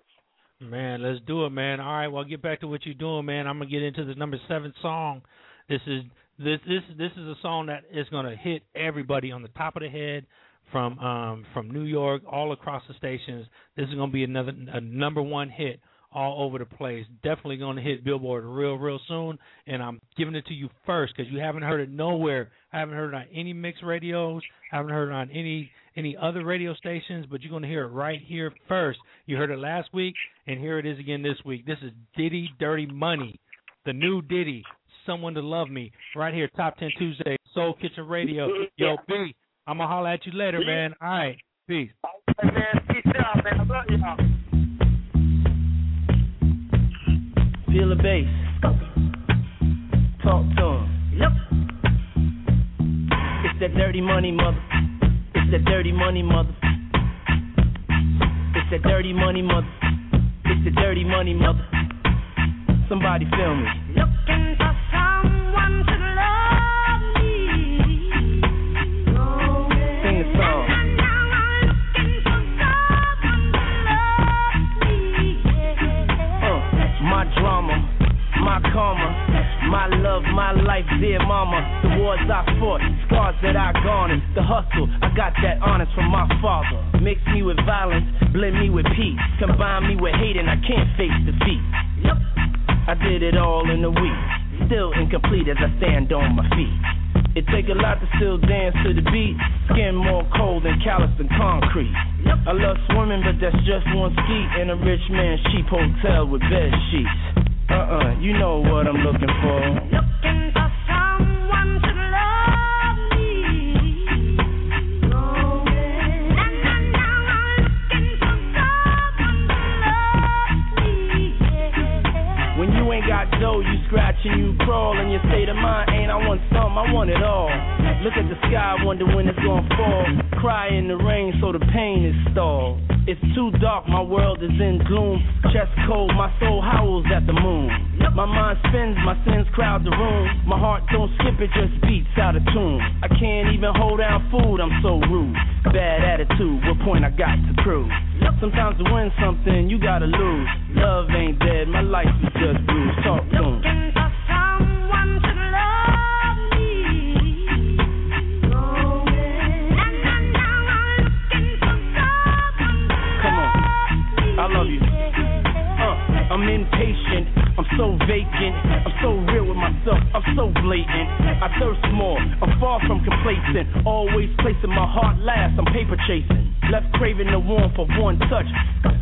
Man, let's do it, man. All right, well, get back to what you're doing, man. I'm gonna get into the number seven song. This is this this this is a song that is gonna hit everybody on the top of the head from um from New York all across the stations. This is gonna be another a number one hit all over the place. Definitely gonna hit Billboard real real soon, and I'm giving it to you first because you haven't heard it nowhere. I haven't heard it on any mixed radios. I haven't heard it on any any other radio stations, but you're gonna hear it right here first. You heard it last week, and here it is again this week. This is Diddy Dirty Money, the new Diddy, Someone to Love Me, right here, Top Ten Tuesday, Soul Kitchen Radio. Yo, B, I'm gonna holler at you later, man. All right, peace. Hey, man, peace out, man. I love y'all. Feel the bass. Talk to him. Yep. It's that dirty money, mother. It's that dirty money, mother. It's that dirty money, mother. It's the dirty money, mother. Somebody feel me. Looking drama, my karma, my love, my life, dear mama. The wars I fought, scars that I garnered, the hustle, I got that honest from my father. Mix me with violence, blend me with peace, combine me with hate, and I can't face defeat. Yep, I did it all in a week, still incomplete as I stand on my feet. It take a lot to still dance to the beat. Skin more cold than callous than concrete. I love swimming, but that's just one ski in a rich man's cheap hotel with bed sheets. Uh-uh, you know what I'm looking for. Looking got dough, you scratching, you crawling. Your state of mind ain't I want some, I want it all. Look at the sky, wonder when it's gonna fall. Cry in the rain, so the pain is stalled. It's too dark, my world is in gloom. Chest cold, my soul howls at the moon. My mind spins, my sins crowd the room. My heart don't skip, it just beats out of tune. I can't even hold down food, I'm so rude. Bad attitude, what point I got to prove? Sometimes to win something, you gotta lose. Love ain't dead, my life is just bruised. Talk to so blatant. I thirst more, I'm far from complacent, always placing my heart last, I'm paper chasing. Left craving the warmth of one touch.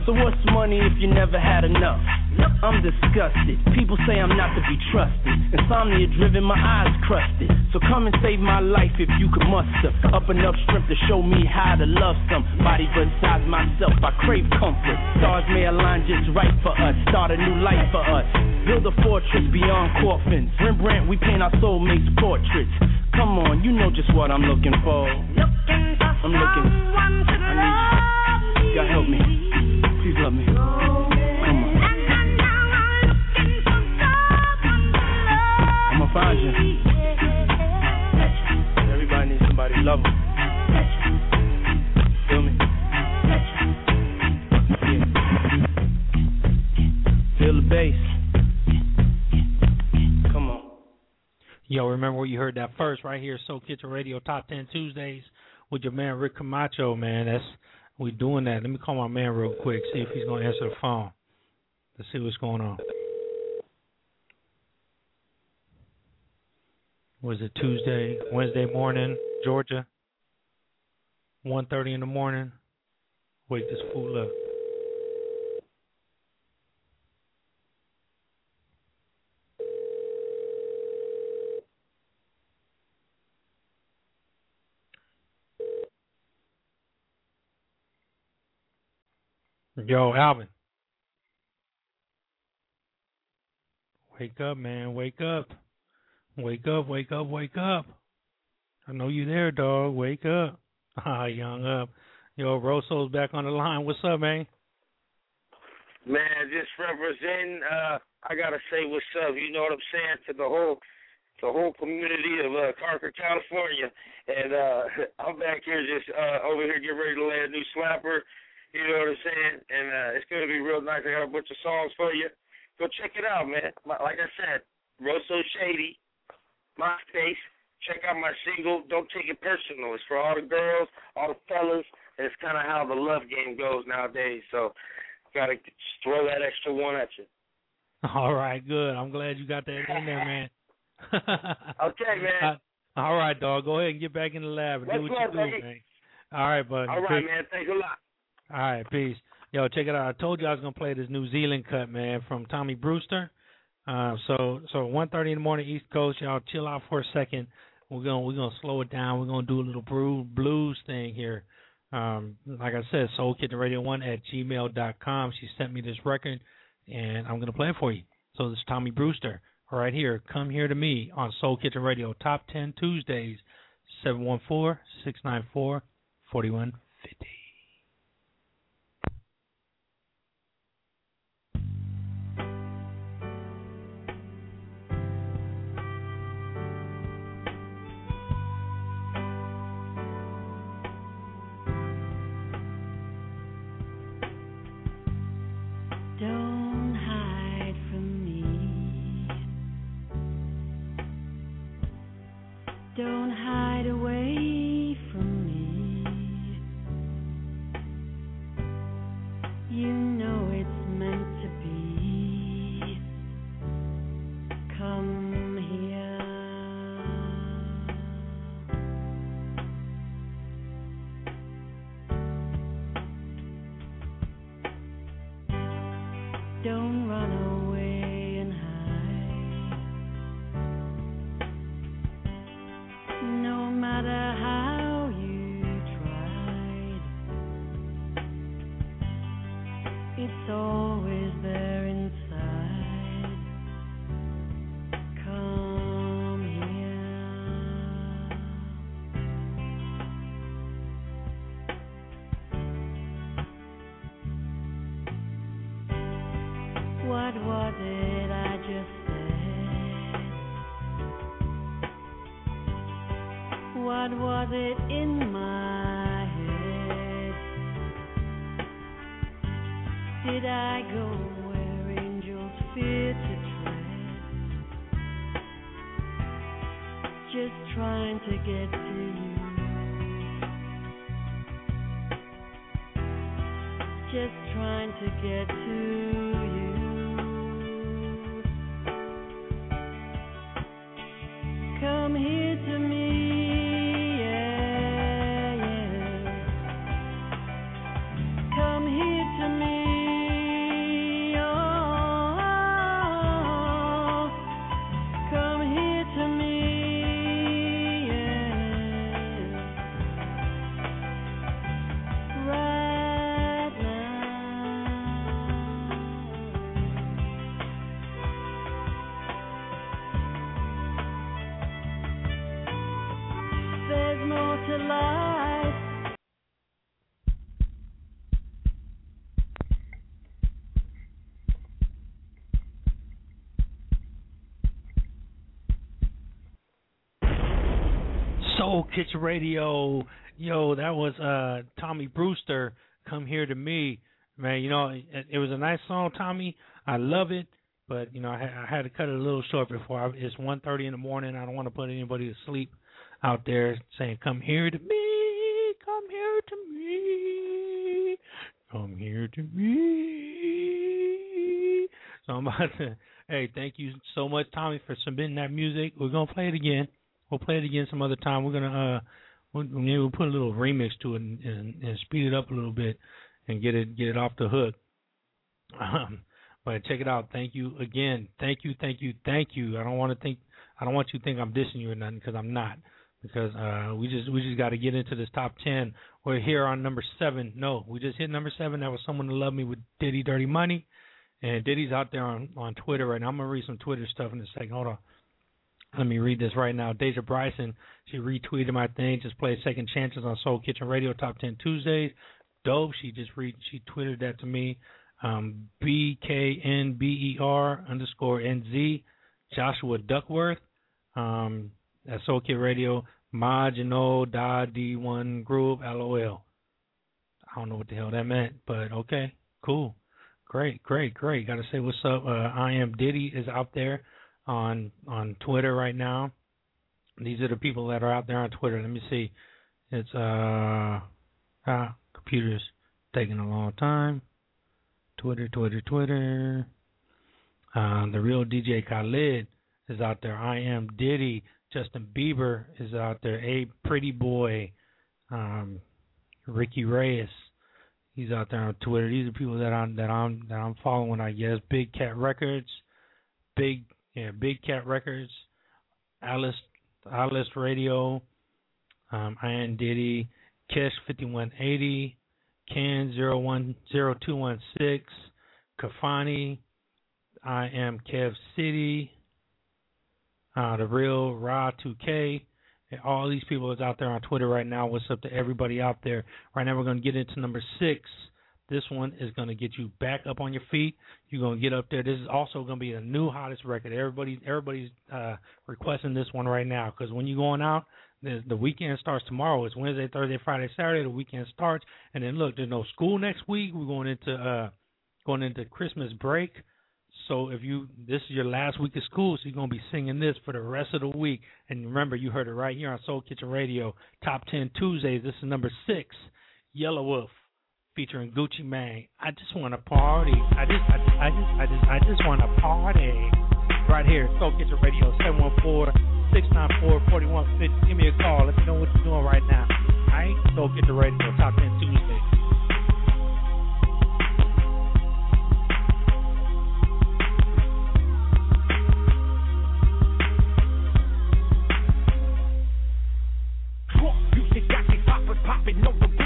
So what's money if you never had enough? I'm disgusted. People say I'm not to be trusted. Insomnia driven, my eyes crusted. So come and save my life if you could muster up enough strength to show me how to love somebody besides myself. I crave comfort. Stars may align just right for us. Start a new life for us. Build a fortress beyond coffins. Rembrandt, we paint our soulmates' portraits. Come on, you know just what I'm looking for. I'm looking. I need you. God help me. Please love me. Find you. Everybody needs somebody to love 'em. Feel me? Feel the bass. Come on. Yo, remember where you heard that first right here, Soul Kitchen Radio Top Ten Tuesdays with your man Rick Camacho, man. That's we doing that. Let me call my man real quick, see if he's gonna answer the phone. Let's see what's going on. Was it Tuesday, Wednesday morning, Georgia? One thirty in the morning. Wake this fool up. Yo, Alvin. Wake up, man. Wake up. Wake up, wake up, wake up. I know you there, dog. Wake up. (laughs) Ah, young up. Yo, Roso's back on the line. What's up, man? Man, just representing. Uh, I gotta say what's up. You know what I'm saying to the whole, the whole community of uh, California, and uh, (laughs) I'm back here just uh, over here getting ready to lay a new slapper. You know what I'm saying? And uh, it's gonna be real nice. I got a bunch of songs for you. Go check it out, man. Like I said, Rosso Shady, MySpace. Check out my single. Don't take it personal. It's for all the girls, all the fellas. And it's kind of how the love game goes nowadays. So, gotta throw that extra one at you. (laughs) All right, good. I'm glad you got that in there, man. (laughs) Okay, man. (laughs) Uh, all right, dog. Go ahead and get back in the lab and do what love, you do, baby. man. All right, buddy. All right, Peace. man. Thanks a lot. All right, peace. Yo, check it out. I told you I was gonna play this New Zealand cut, man, from Tommy Brewster. Uh, so so 1:30 in the morning East Coast, y'all chill out for a second. We're gonna we're gonna slow it down. We're gonna do a little brew, blues thing here. Um, like I said, Soul Kitchen Radio One at gmail.com. She sent me this record, and I'm gonna play it for you. So this is Tommy Brewster right here. Come here to me on Soul Kitchen Radio, Top Ten Tuesdays, seven one four six nine four forty one. Soul Kitchen Radio. Yo, that was uh Tommy Brewster. Come here to me, man. You know, it, it was a nice song, Tommy. I love it, but you know, I, ha- I had to cut it a little short before I, it's one thirty in the morning. I don't want to put anybody to sleep out there saying, "Come here to me, come here to me, come here to me." So I'm about to. Hey, thank you so much, Tommy, for submitting that music. We're gonna play it again. We'll play it again some other time. We're gonna uh, we'll, maybe we'll put a little remix to it and, and, and speed it up a little bit and get it get it off the hook. Um, but check it out. Thank you again. Thank you, thank you, thank you. I don't want to think. I don't want you to think I'm dissing you or nothing because I'm not. Because uh, we just we just got to get into this top ten. We're here on number seven. No, we just hit number seven. That was someone to love me with Diddy Dirty Money, and Diddy's out there on on Twitter right now. I'm gonna read some Twitter stuff in a second. Hold on. Let me read this right now. Deja Bryson, she retweeted my thing. Just played second chances on Soul Kitchen Radio Top Ten Tuesdays. Dope. She just re she tweeted that to me. Um, B K N B E R underscore N Z. Joshua Duckworth. Um, at Soul Kid Radio. Majino Da D One Group LOL. I don't know what the hell that meant, but okay, cool, great, great, great. Got to say what's up. Uh, I am Diddy is out there on on Twitter right now. These are the people that are out there on Twitter. Let me see. It's uh ah computers taking a long time. Twitter, Twitter, Twitter. Uh, the real DJ Khaled is out there. I am Diddy. Justin Bieber is out there. A Pretty Boy. Um, Ricky Reyes. He's out there on Twitter. These are people that I'm that I'm that I'm following. I guess Big Cat Records, Big yeah Big Cat Records, Alice Alice Radio, um, Ian Diddy, Kesh fifty one eighty, Can zero one zero two one six, Kafani, I am Kev City, uh, the real Ra two K. All these people is out there on Twitter right now. What's up to everybody out there? Right now we're gonna get into number six. This one is gonna get you back up on your feet. You're gonna get up there. This is also gonna be the new hottest record. Everybody, everybody's uh, requesting this one right now because when you're going out, the, the weekend starts tomorrow. It's Wednesday, Thursday, Friday, Saturday. The weekend starts, and then look, there's no school next week. We're going into uh, going into Christmas break. So if you this is your last week of school, so you're gonna be singing this for the rest of the week. And remember, you heard it right here on Soul Kitchen Radio, Top Ten Tuesdays. This is number six, Yelawolf, featuring Gucci Mane. I just want to party. I just, I just, I just, I just, I just want to party. Right here, Soul Kitchen Radio, 714-694-4150. Give me a call. Let me know what you're doing right now. All right, Soul Kitchen Radio, Top Ten Tuesdays. Music got the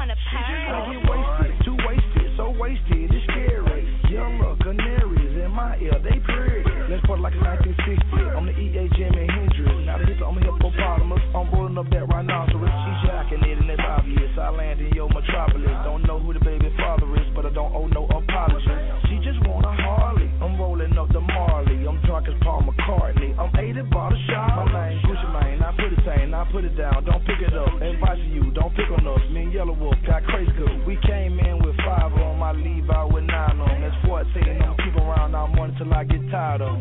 wanna party. She just get wasted, too wasted, so wasted, it's scary. Yellow canaries in my ear, they pretty. Let's party like 1960. I'm the EA Jimi Hendrix. Now they hit the only hippopotamus. I'm rolling up that rhinoceros. She jacking it and it's obvious. I land in your metropolis. Don't know who the baby father is, but I don't owe no apologies. She just want a Harley. I'm rolling up the Marley. I'm drunk as Paul McCartney. Me and Yelawolf got crazy good. We came in with five on my leave out with nine on. That's 14. I'm keep around all morning till I get tired of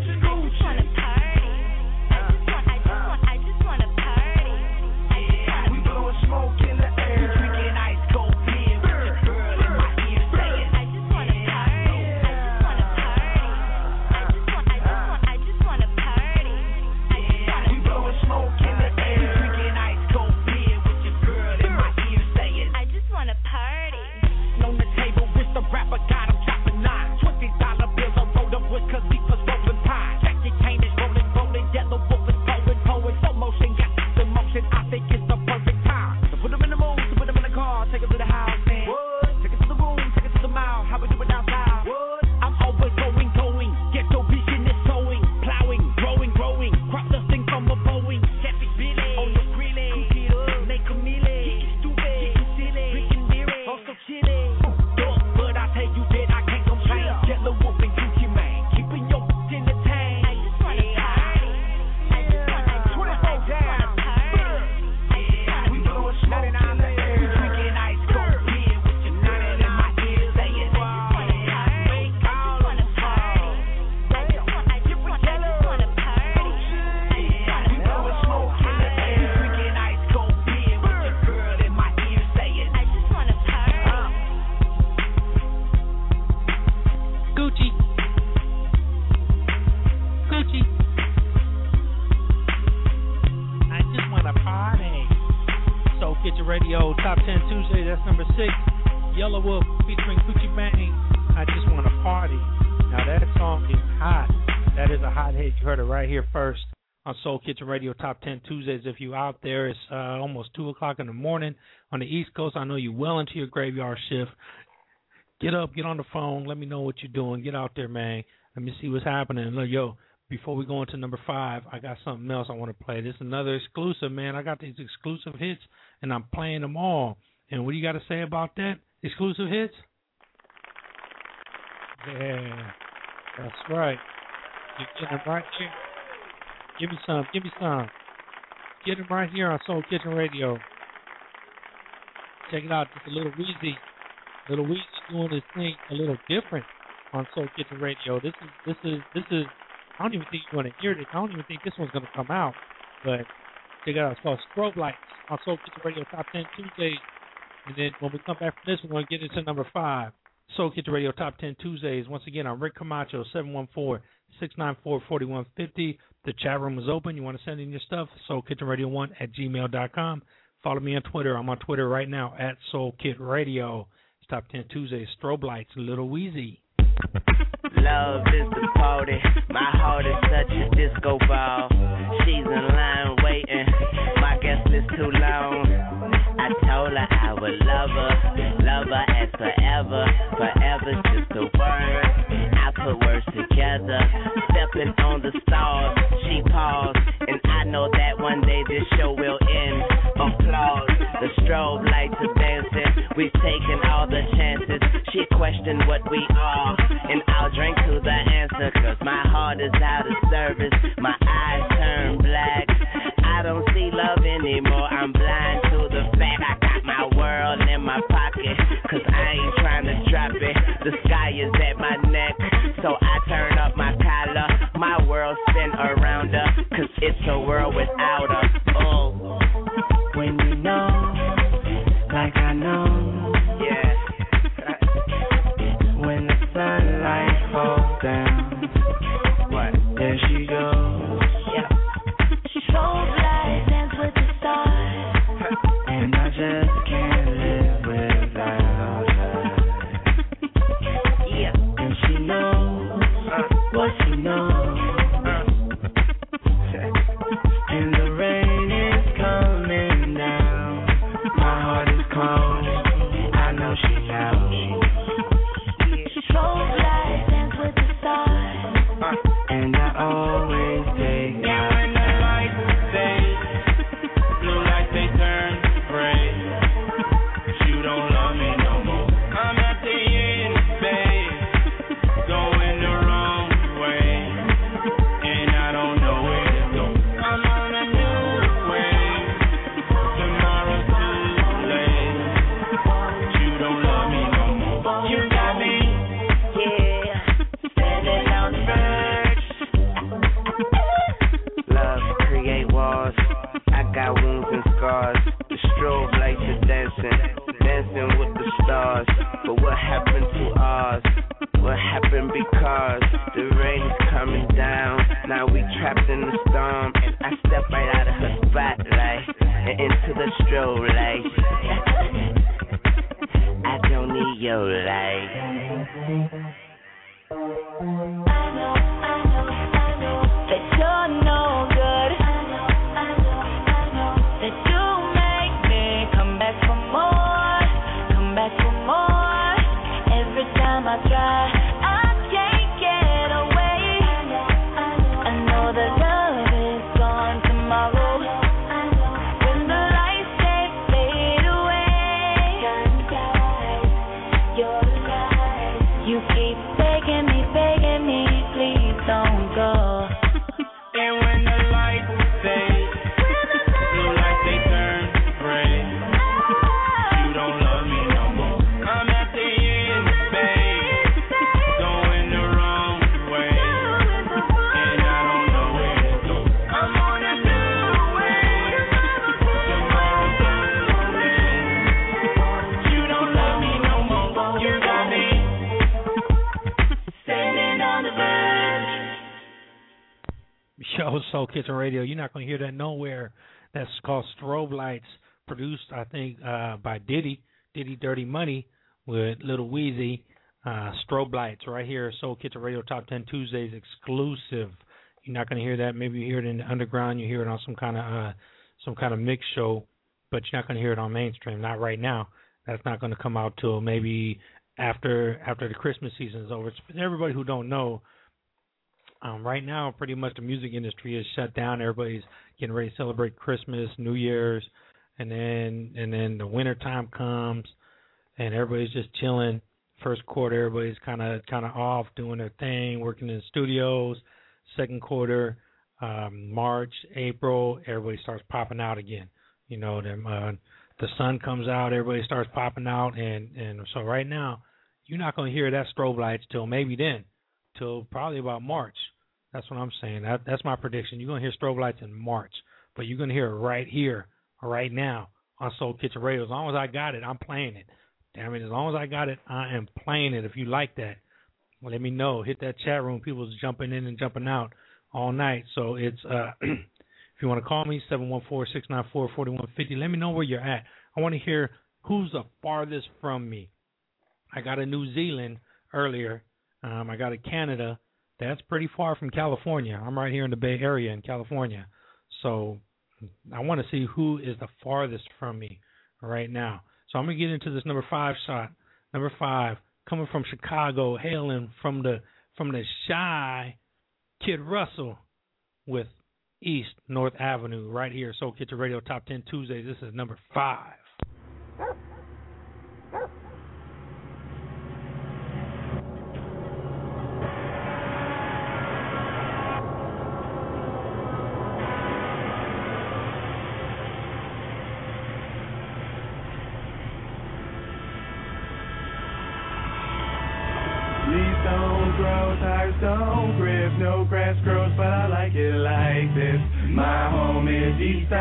Kitchen Radio Top 10 Tuesdays. If you're out there, it's uh, almost 2 o'clock in the morning on the East Coast. I know you're well into your graveyard shift. Get up, get on the phone. Let me know what you're doing. Get out there, man. Let me see what's happening. Look, yo, before we go into number five, I got something else I want to play. This is another exclusive, man. I got these exclusive hits, and I'm playing them all. And what do you got to say about that? Exclusive hits? Yeah, that's right. You get them right here. Give me some. Give me some. Get them right here on Soul Kitchen Radio. Check it out. It's a little Weezy. Little Weezy doing his thing a little different on Soul Kitchen Radio. This is this is this is. I don't even think you want to hear this. I don't even think this one's gonna come out. But check it out. It's called Strobe Lights on Soul Kitchen Radio Top 10 Tuesdays. And then when we come back from this, we're to get into number five. Soul Kitchen Radio Top 10 Tuesdays. Once again, I'm Rick Camacho, 714-694-4150. The chat room is open. You want to send in your stuff, soulkitchenradio1 at gmail.com. Follow me on Twitter. I'm on Twitter right now at Soul Kit It's Top 10 Tuesday. Strobe Lights, Little Weezy. Love is the party. My heart is such a disco ball. She's in line waiting. My guest list too long. I told her I would love her, love her as forever. Forever's a word. I put words together. Stepping on the stars, she paused, and I know that one day this show will end. Applause. The strobe lights are dancing. We've taken all the chances. She questioned what we are, and I'll drink to the answer. Cause my heart is out of service. My eyes turn black. I don't see love anymore. I'm blind to the fact I got my world in my pocket. Cause I ain't trying to drop it. The sky is at my neck. So I turn up my collar. My world spin around her. Cause it's a world without her. Oh. Soul Kitchen Radio. You're not going to hear that nowhere. That's called Strobe Lights, produced, I think, uh, by Diddy, Diddy Dirty Money, with Little Weezy. Uh, Strobe Lights, right here, Soul Kitchen Radio Top 10 Tuesdays exclusive. You're not going to hear that. Maybe you hear it in the underground. You hear it on some kind of uh, some kind of mix show, but you're not going to hear it on mainstream. Not right now. That's not going to come out till maybe after after the Christmas season is over. It's everybody who don't know, um, right now, pretty much the music industry is shut down. Everybody's getting ready to celebrate Christmas, New Year's, and then and then the winter time comes, and everybody's just chilling. First quarter, everybody's kind of kind of off doing their thing, working in studios. Second quarter, um, March, April, everybody starts popping out again. You know, them uh, the sun comes out, everybody starts popping out, and and so right now, you're not going to hear that strobe lights till maybe then till probably about March. That's what I'm saying. That, that's my prediction. You're gonna hear strobe lights in March, but you're gonna hear it right here, right now on Soul Kitchen Radio. As long as I got it, I'm playing it. Damn it, as long as I got it, I am playing it. If you like that, let me know. Hit that chat room. People's jumping in and jumping out all night. So it's uh (clears throat) if you want to call me, seven one four six nine four forty one fifty. Let me know where you're at. I want to hear who's the farthest from me. I got a New Zealand earlier. Um, I got a Canada. That's pretty far from California. I'm right here in the Bay Area in California. So I want to see who is the farthest from me right now. So I'm gonna get into this number five shot. Number five, coming from Chicago, hailing from the from the shy Kid Russell with East North Avenue right here. Soul Kitchen Radio Top Ten Tuesdays. This is number five.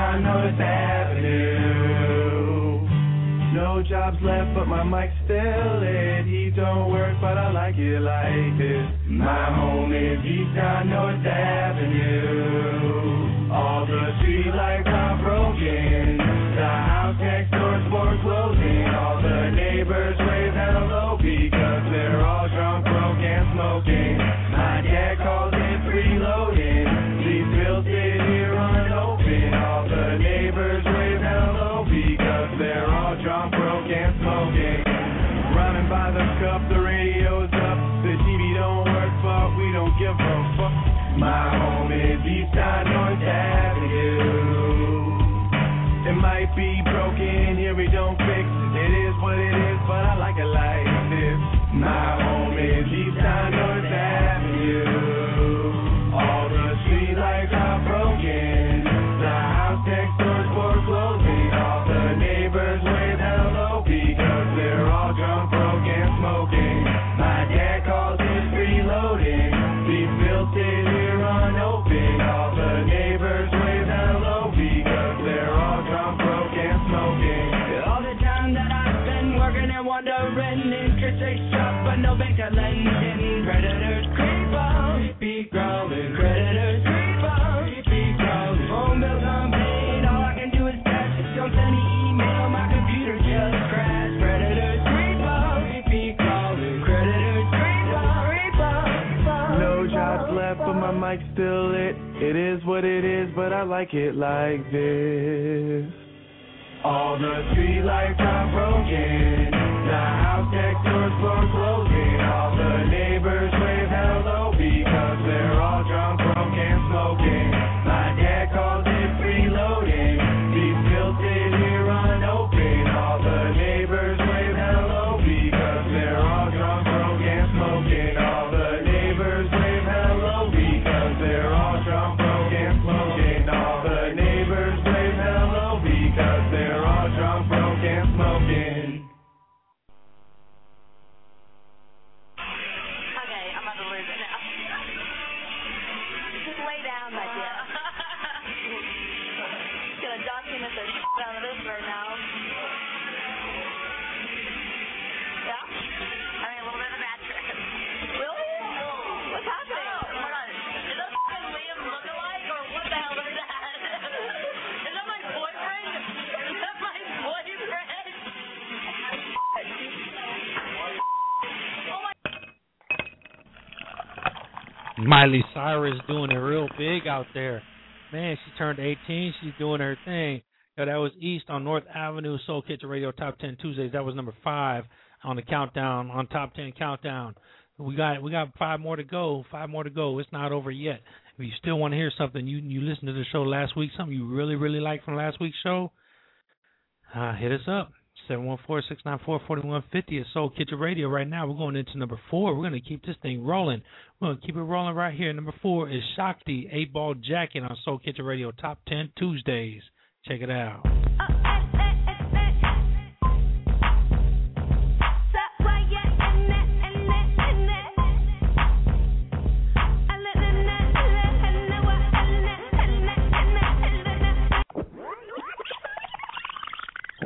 East on North I like it like this. All the streetlights are broken. The house next door's foreclosing. Miley Cyrus doing it real big out there. Man, she turned 18. She's doing her thing. Yo, that was East on North Avenue, Soul Kitchen Radio Top 10 Tuesdays. That was number five on the countdown, on Top 10 Countdown. We got we got five more to go. Five more to go. It's not over yet. If you still want to hear something, you you listened to the show last week, something you really really liked from last week's show, uh, hit us up. 714-694-4150 at Soul Kitchen Radio. Right now, we're going into number four. We're going to keep this thing rolling. We're going to keep it rolling right here. Number four is Shakti, 8 Ball Jacket on Soul Kitchen Radio Top 10 Tuesdays. Check it out.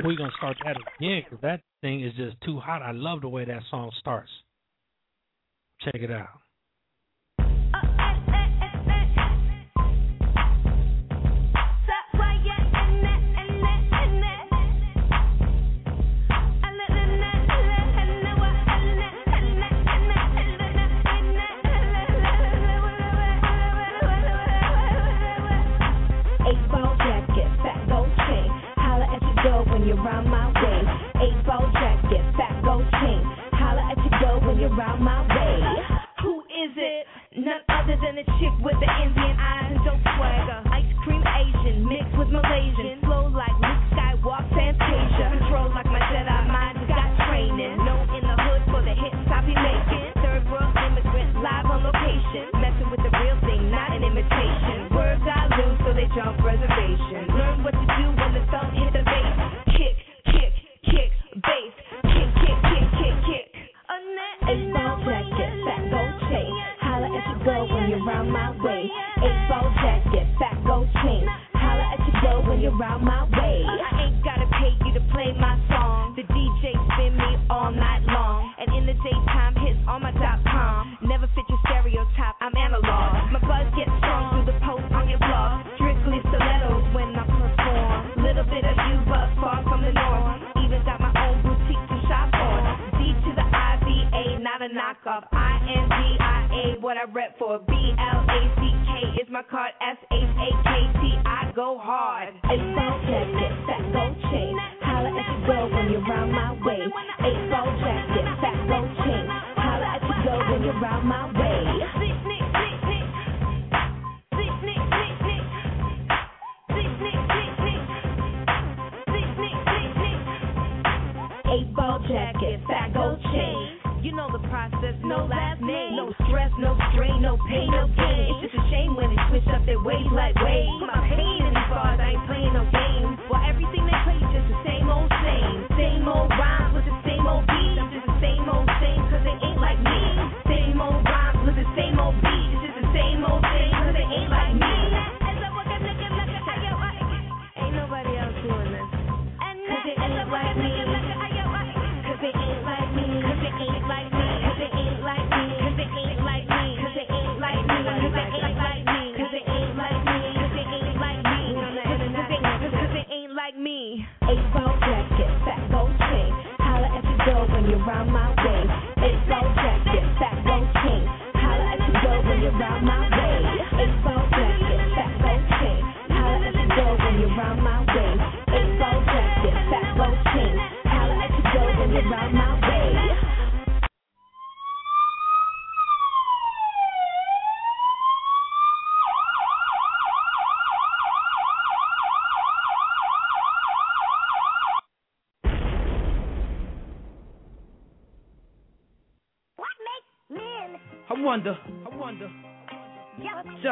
we're gonna start that again because that thing is just too hot. I love the way that song starts. Check it out. when you're around my way. Eight ball jacket, fat gold chain. Holla at your girl when you're around my way. Who is it? None other than a chick with the.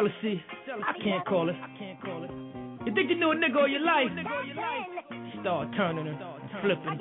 Jealousy, I can't call it. I can't call it. You think you knew a nigga all your life? Start turning and flipping.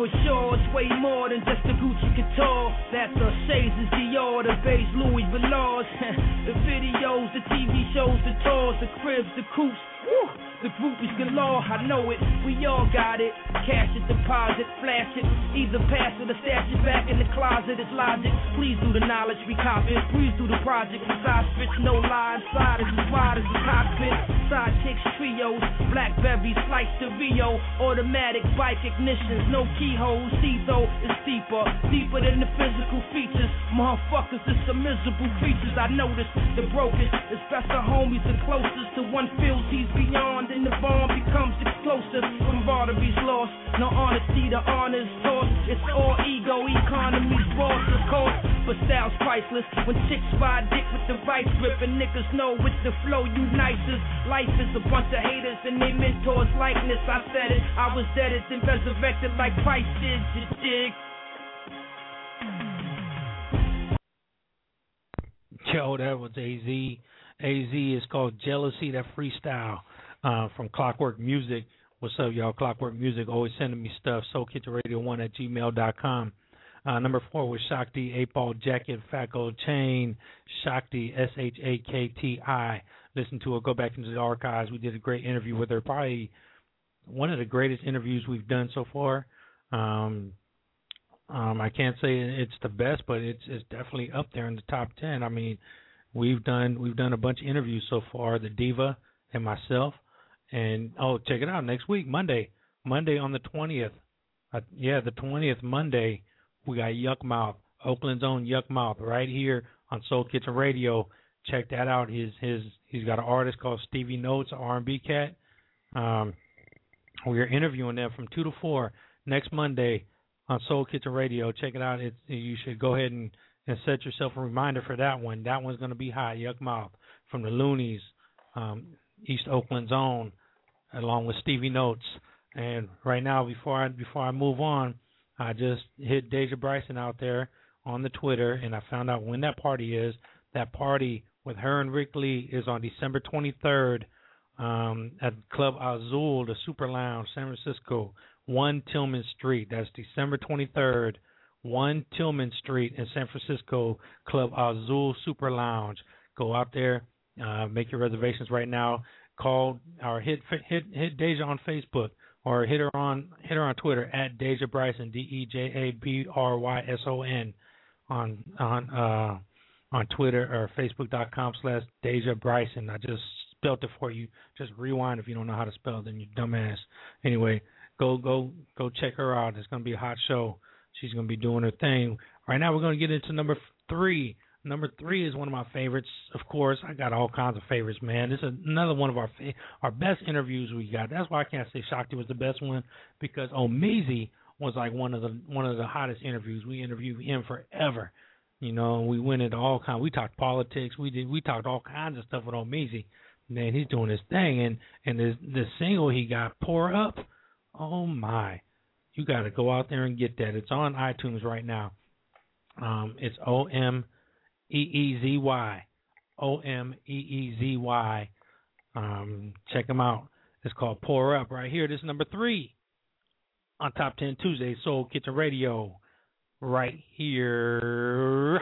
For sure, it's way more than just a Gucci couture. That's a Shades, Dior, the base Louis Vuittons. (laughs) the videos, the TV shows, the tours, the cribs, the coupes. Woo! The groupies galore, I know it. We all got it. Cash it, deposit, flash it. Either pass it or stash it back in the closet. It's logic. Please do the knowledge, we copy. Breeze through the project. Side switch, no lie. Side is as wide as the cockpit. Sidekicks, trios. Blackberry, slice to Rio. Automatic bike ignitions, no keyholes. See though, it's deeper. Deeper than the physical features. Motherfuckers, it's some miserable features. I notice the brokest. It's best of homies the closest to one feels he's beyond. And the bomb becomes explosive. Camaraderie's lost. No honesty, the honors tossed. It's all ego, economy's boss, of course. But style's priceless. When chicks buy dick with the right grip, and niggas know with the flow you nicest. Life is a bunch of haters and they mentors likeness. I said it, I was dead, it, then resurrected like Christ did. You dig? Yo, that was AZ. AZ is called Jealousy, that freestyle uh, from Clockwork Music. What's up, y'all? Clockwork Music always sending me stuff. SoulKitchenRadio1 at gmail.com. Uh, number four was Shakti, Eight Ball Jacket, Gold Chain, Shakti, S H A K T I. Listen to it, go back into the archives. We did a great interview with her, probably one of the greatest interviews we've done so far. Um, um, I can't say it's the best, but it's it's definitely up there in the top ten. I mean, we've done we've done a bunch of interviews so far. The diva and myself, and oh, check it out next week, Monday, Monday on the twentieth. Uh, yeah, the twentieth Monday, we got Yuck Mouth, Oakland's own Yuck Mouth, right here on Soul Kitchen Radio. Check that out. His his he's got an artist called Stevie Notes, R&B cat. Um, we are interviewing them from two to four next Monday on Soul Kitchen Radio. Check it out. It's you should go ahead and, and set yourself a reminder for that one. That one's going to be hot. Yuck Mouth from the Luniz, um, East Oakland Zone, along with Stevie Notes. And right now, before I before I move on, I just hit Deja Bryson out there on the Twitter, and I found out when that party is. That party with her and Rick Lee is on December 23rd um, at Club Azul, the Super Lounge, San Francisco. 1 Tillman Street. That's December 23rd, 1 Tillman Street in San Francisco, Club Azul Super Lounge. Go out there, uh, make your reservations right now. Call or hit hit hit Deja on Facebook or hit her on hit her on Twitter at Deja Bryson D E J A B R Y S O N on on uh on Twitter or Facebook.com slash Deja Bryson. I just spelled it for you. Just rewind if you don't know how to spell, it then you dumbass. Anyway, go go go check her out. It's gonna be a hot show. She's gonna be doing her thing. Right now, we're gonna get into number three. Number three is one of my favorites. Of course, I got all kinds of favorites, man. This is another one of our fa- our best interviews we got. That's why I can't say Shakti was the best one because Omeezy was like one of the one of the hottest interviews. We interviewed him forever. You know, we went into all kind. We talked politics. We did. We talked all kinds of stuff with Omeezy. Man, he's doing his thing, and and this the single he got, "Pour Up." Oh my. You got to go out there and get that. It's on iTunes right now. Um, it's O M E E Z Y. O M E E Z Y. Um, check them out. It's called Pour Up right here. This is number three on Top 10 Tuesday, Soul Kitchen Radio. Right here.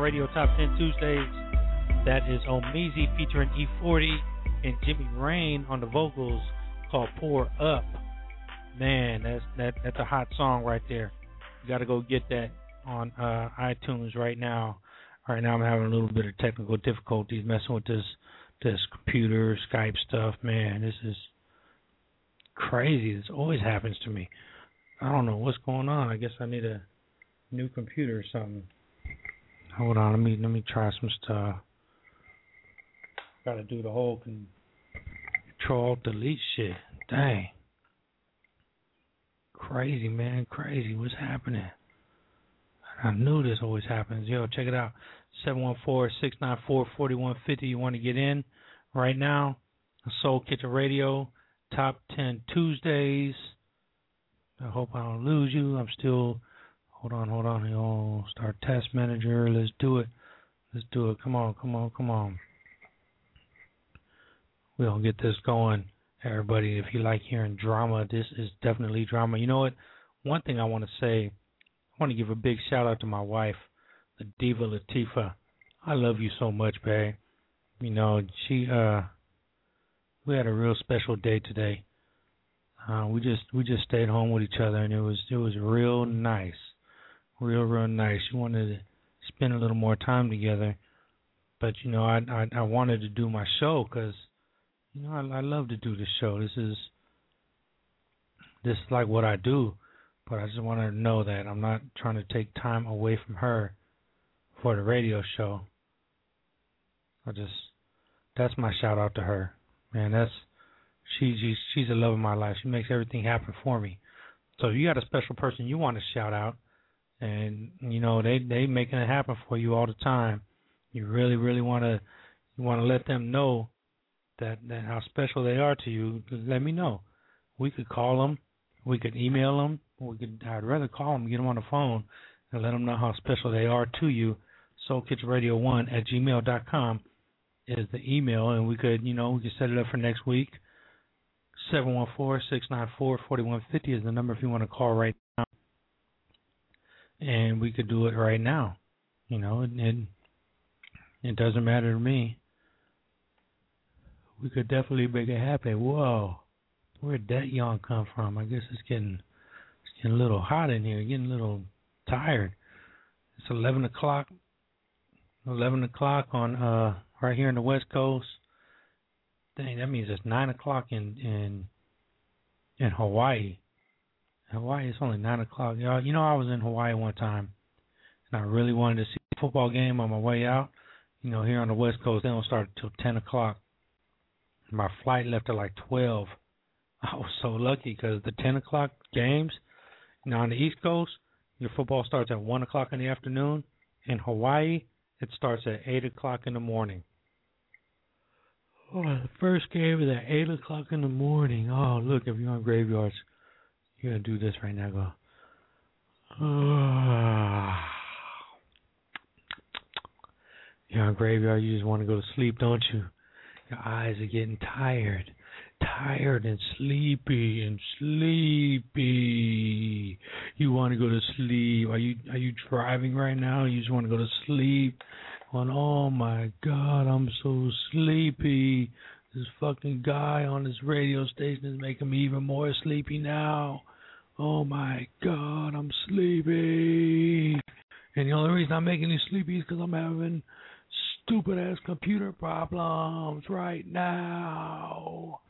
Radio Top 10 Tuesdays. That is Omeezy featuring E40 and Jimmy Rain on the vocals called Pour Up. Man, that's that that's a hot song right there. You got to go get that on uh, iTunes right now. Right now I'm having a little bit of technical difficulties messing with this this computer Skype stuff. Man, this is crazy. This always happens to me. I don't know what's going on. I guess I need a new computer or something. Hold on, let me let me try some stuff. Got to do the whole con- control delete shit. Dang, crazy man, crazy. What's happening? I knew this always happens. Yo, check it out. Seven one four six nine four forty one fifty. You want to get in right now? Soul Kitchen Radio, Top Ten Tuesdays. I hope I don't lose you. I'm still Hold on, hold on. Yo, start task manager. Let's do it. Let's do it. Come on, come on, come on. We'll get this going, everybody. If you like hearing drama, this is definitely drama. You know what? One thing I want to say, I want to give a big shout out to my wife, the diva Latifa. I love you so much, babe. You know, she uh we had a real special day today. Uh we just we just stayed home with each other and it was it was real nice real, real nice. She wanted to spend a little more time together, but you know, I I, I wanted to do my show because you know I, I love to do the show. This is this is like what I do, but I just want her to know that I'm not trying to take time away from her for the radio show. I just that's my shout out to her. Man, that's she, she's she's the love of my life. She makes everything happen for me. So if you got a special person you want to shout out, and you know they they making it happen for you all the time. You really really want to you want to let them know that that how special they are to you. Let me know. We could call them, we could email them. We could. I'd rather call them, get them on the phone, and let them know how special they are to you. SoulKitchenRadio1 at gmail dot com is the email, and we could, you know, we could set it up for next week. Seven one four six nine four forty one fifty is the number if you want to call right and we could do it right now. You know, it it, it doesn't matter to me. We could definitely make it happen. Whoa, where'd that yawn come from? I guess it's getting it's getting a little hot in here, getting a little tired. It's eleven o'clock. Eleven o'clock on uh right here in the West Coast. Dang, that means it's nine o'clock in in in Hawaii. Hawaii, it's only nine o'clock. Know, you know, I was in Hawaii one time, and I really wanted to see a football game on my way out. You know, here on the West Coast, they don't start until ten o'clock. My flight left at like twelve. (laughs) I was so lucky because the ten o'clock games, you know, on the East Coast, your football starts at one o'clock in the afternoon. In Hawaii, it starts at eight o'clock in the morning. Oh, the first game is at eight o'clock in the morning. Oh, look, if you're on graveyards, you're gonna do this right now. Go. (sighs) You're on graveyard. You just want to go to sleep, don't you? Your eyes are getting tired, tired and sleepy and sleepy. You want to go to sleep. Are you are you driving right now? You just want to go to sleep. Oh my god, I'm so sleepy. This fucking guy on this radio station is making me even more sleepy now. Oh my god, I'm sleepy. And the only reason I'm making you sleepy is because I'm having stupid ass computer problems right now.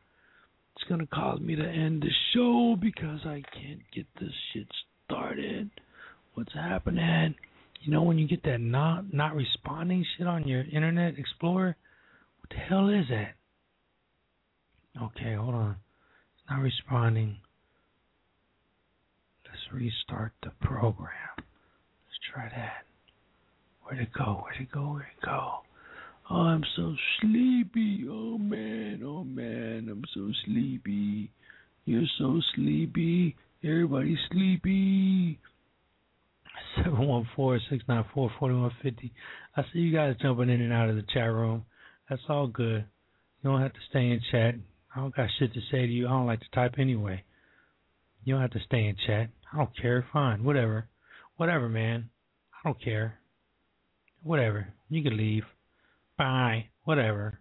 It's gonna cause me to end the show because I can't get this shit started. What's happening? You know when you get that not not responding shit on your Internet Explorer? What the hell is that? Okay, hold on. It's not responding. Let's restart the program. Let's try that. Where'd it go? Where'd it go? Where'd it go? Oh, I'm so sleepy. Oh man, oh man, I'm so sleepy. You're so sleepy. Everybody's sleepy. Seven one four six nine four forty one fifty. I see you guys jumping in and out of the chat room. That's all good. You don't have to stay in chat. I don't got shit to say to you. I don't like to type anyway. You don't have to stay in chat. I don't care. Fine. Whatever. Whatever, man. I don't care. Whatever. You can leave. Bye. Whatever.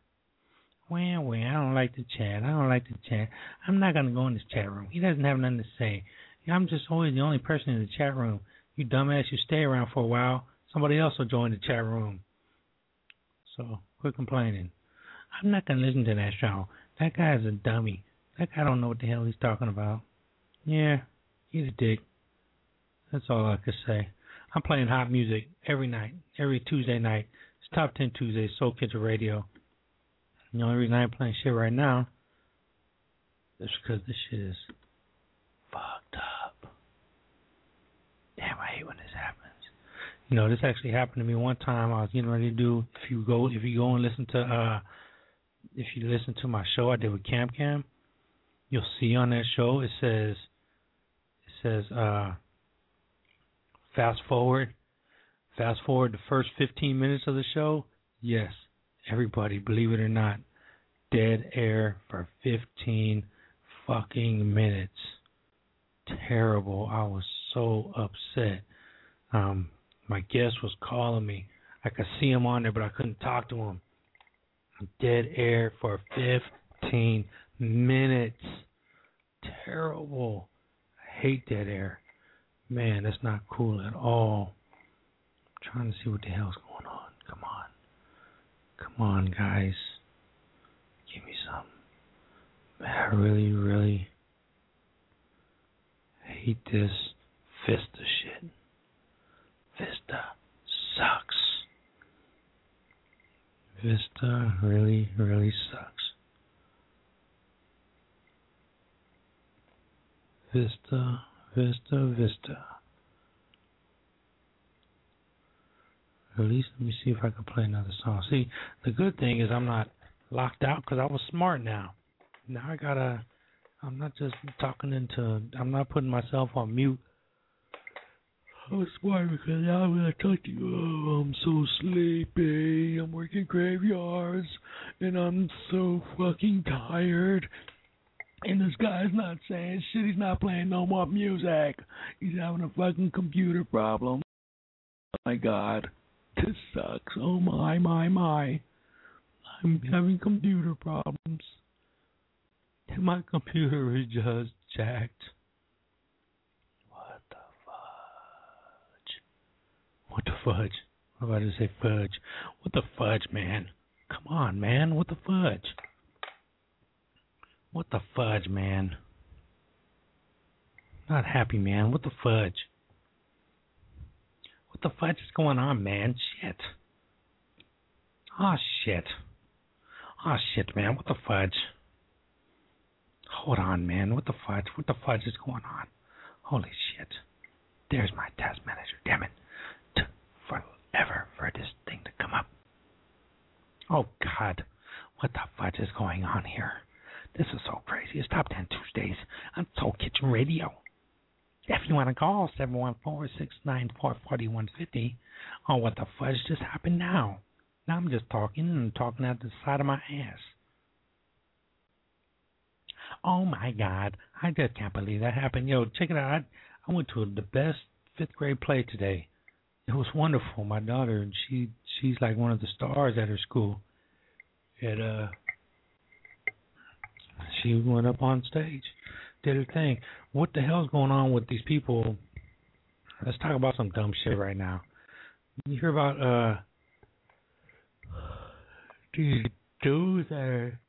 Well, well, I don't like to chat. I don't like to chat. I'm not gonna go in this chat room. He doesn't have nothing to say. I'm just always the only person in the chat room. You dumbass, you stay around for a while. Somebody else will join the chat room. So quit complaining. I'm not gonna listen to that show. That guy's a dummy. That guy don't know what the hell he's talking about. Yeah, he's a dick. That's all I could say. I'm playing hot music every night, every Tuesday night. It's Top 10 Tuesdays, Soul Kitchen Radio. The only reason I ain't playing shit right now is because this shit is fucked up. Damn, I hate when this happens. You know, this actually happened to me one time. I was getting ready to do. If you go, if you go and listen to, uh, if you listen to my show I did with Cam Cam, you'll see on that show it says, says, uh, fast forward, fast forward the first 15 minutes of the show. Yes, everybody, believe it or not, dead air for 15 fucking minutes. Terrible. I was so upset. Um, my guest was calling me. I could see him on there, but I couldn't talk to him. Dead air for 15 minutes. Terrible. Hate dead air. Man, that's not cool at all. I'm trying to see what the hell's going on. Come on. Come on, guys. Give me some. Man, I really, really hate this Vista shit. Vista sucks. Vista really, really sucks. Vista, Vista, Vista. At least let me see if I can play another song. See, the good thing is I'm not locked out because I was smart now. Now I gotta. I'm not just talking into. I'm not putting myself on mute. I was smart because now when I talk to you, oh, I'm so sleepy. I'm working graveyards and I'm so fucking tired. And this guy's not saying shit. He's not playing no more music. He's having a fucking computer problem. Oh my god. This sucks. Oh my, my, my. I'm having computer problems. And (laughs) my computer is just jacked. What the fudge? What the fudge? I'm about to say fudge. What the fudge, man? Come on, man. What the fudge? What the fudge, man? Not happy, man. What the fudge? What the fudge is going on, man? Shit. Oh, shit. Oh, shit, man. What the fudge? Hold on, man. What the fudge? What the fudge is going on? Holy shit. There's my task manager. Damn it. Took forever for this thing to come up. Oh, God. What the fudge is going on here? This is so crazy. It's Top 10 Tuesdays on Soul Kitchen Radio. If you want to call, 714-694-4150. Oh, what the fudge just happened now? Now I'm just talking and talking out the side of my ass. Oh my God! I just can't believe that happened. Yo, check it out. I, went to the best fifth grade play today. It was wonderful. My daughter, she she's like one of the stars at her school. And uh, she went up on stage, did her thing. What the hell's going on with these people? Let's talk about some dumb shit right now. You hear about uh these dudes that are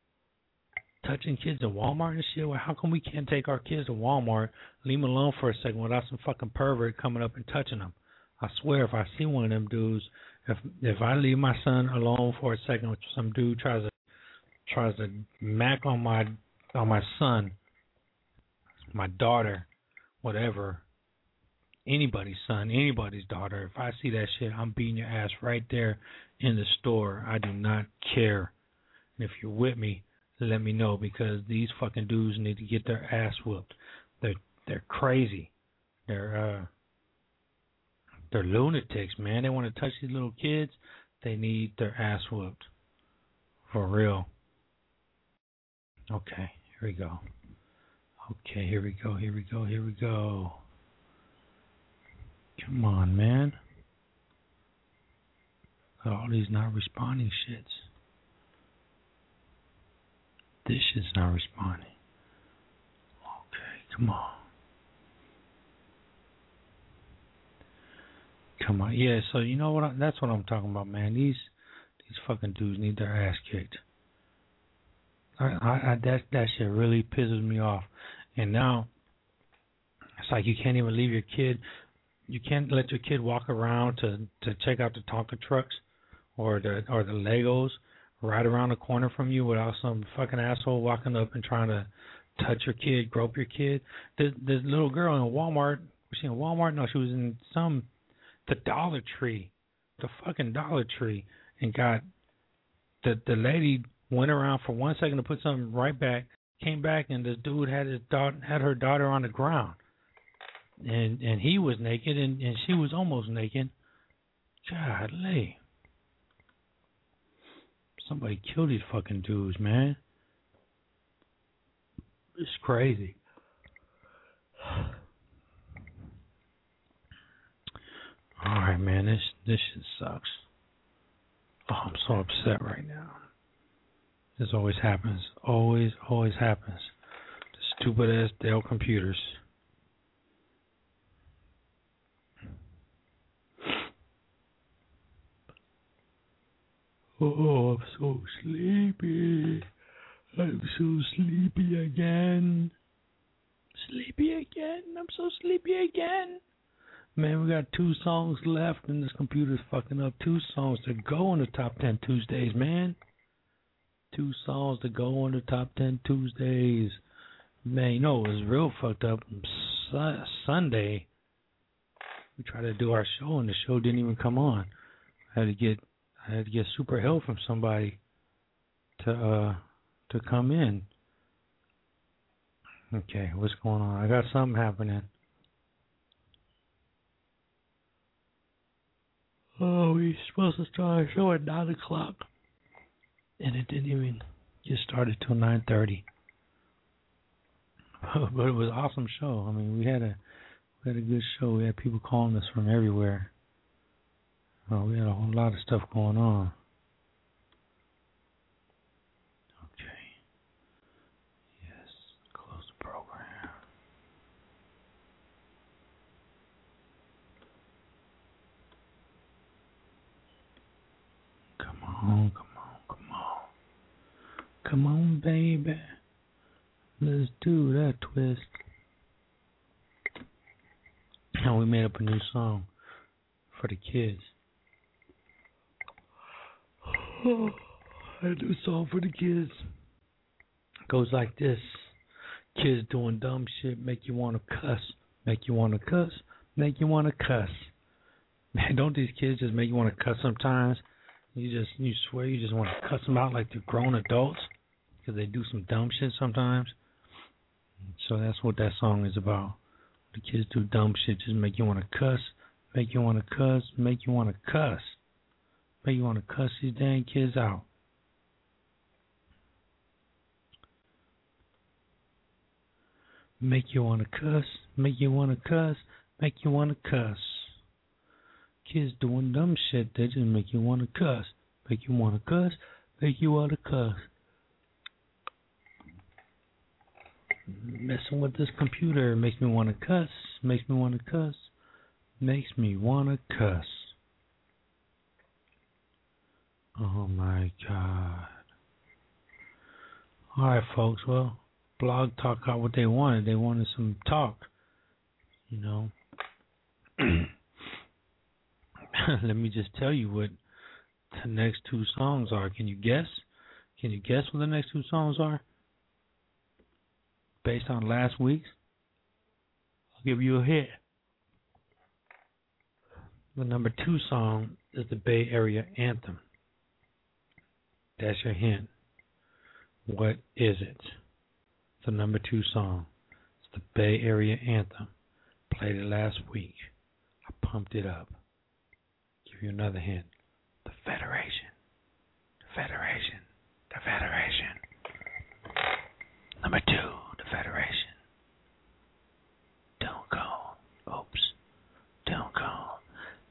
touching kids in Walmart and shit. Well, how come we can't take our kids to Walmart, leave them alone for a second without some fucking pervert coming up and touching them? I swear, if I see one of them dudes, if if I leave my son alone for a second, with some dude tries to tries to mac on my on my son, my daughter, whatever, anybody's son, anybody's daughter, if I see that shit, I'm beating your ass right there in the store. I do not care. And if you're with me, let me know because these fucking dudes need to get their ass whooped. They're they're crazy. They're uh they're lunatics, man. They want to touch these little kids. They need their ass whooped. For real. Okay, here we go. Okay, here we go, here we go, here we go. Come on, man. All these not responding shits. This shit's not responding. Okay, come on. Come on, yeah. So you know what? I, that's what I'm talking about, man. These these fucking dudes need their ass kicked. I, I, I that that shit really pisses me off. And now it's like you can't even leave your kid. You can't let your kid walk around to to check out the Tonka trucks or the or the Legos right around the corner from you without some fucking asshole walking up and trying to touch your kid, grope your kid. This this little girl in Walmart. Was she in Walmart? No, she was in some the Dollar Tree, the fucking Dollar Tree, and got the the lady went around for one second to put something right back, came back, and this dude had his daughter had her daughter on the ground, and and he was naked and and she was almost naked. Golly. Somebody killed these fucking dudes, man. It's crazy. (sighs) All right, man. This this shit sucks. Oh, I'm so upset right now. This always happens. Always, always happens. The stupid ass Dell computers. Oh, oh, I'm so sleepy. I'm so sleepy again. Sleepy again. I'm so sleepy again. Man, we got two songs left, and this computer's fucking up. Two songs to go on the top ten Tuesdays, man. Two songs to go on the top ten Tuesdays. Man, you know it was real fucked up. Su- Sunday, we tried to do our show, and the show didn't even come on. I had to get, I had to get super help from somebody to uh to come in. Okay, what's going on? I got something happening. Oh, we're supposed to start our show at nine o'clock, and it didn't even get started till nine thirty. (laughs) but it was an awesome show. I mean, we had a we had a good show. We had people calling us from everywhere. Oh, we had a whole lot of stuff going on. Okay. Yes. Close the program. Come on, come on. Come on, baby. Let's do that twist. Now we made up a new song for the kids. (sighs) a new song for the kids. It goes like this. Kids doing dumb shit make you want to cuss. Make you want to cuss. Make you want to cuss. Man, don't these kids just make you want to cuss sometimes? You just you swear you just want to cuss them out like they're grown adults because they do some dumb shit sometimes. So that's what that song is about. The kids do dumb shit, just make you want to cuss, make you want to cuss, make you want to cuss, make you want to cuss these dang kids out. Make you want to cuss, make you want to cuss, make you want to cuss. Kids doing dumb shit, they just make you want to cuss, make you want to cuss, make you want to cuss. Messing with this computer makes me want to cuss, makes me want to cuss, makes me want to cuss. Oh my god. Alright, folks, well, Blog Talk got what they wanted. They wanted some talk, you know. (coughs) Let me just tell you what the next two songs are. Can you guess? Can you guess what the next two songs are? Based on last week's, I'll give you a hit. The number two song is the Bay Area Anthem. That's your hint. What is it? The number two song. It's the Bay Area Anthem. Played it last week. I pumped it up. Give you another hint. The Federation. The Federation. The Federation. Number two. Federation. Don't go. Oops. Don't.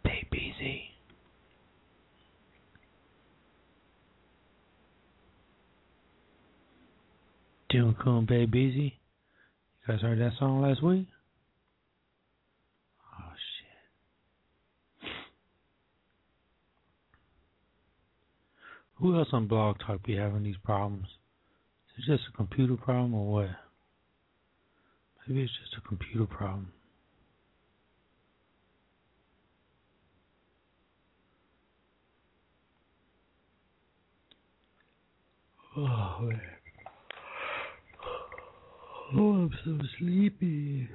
Take easy. Don't Babe Easy. You guys heard that song last week? Oh shit. Who else on Blog Talk be having these problems? Is it just a computer problem or what? Maybe it's just a computer problem. Oh, man. Oh, I'm so sleepy.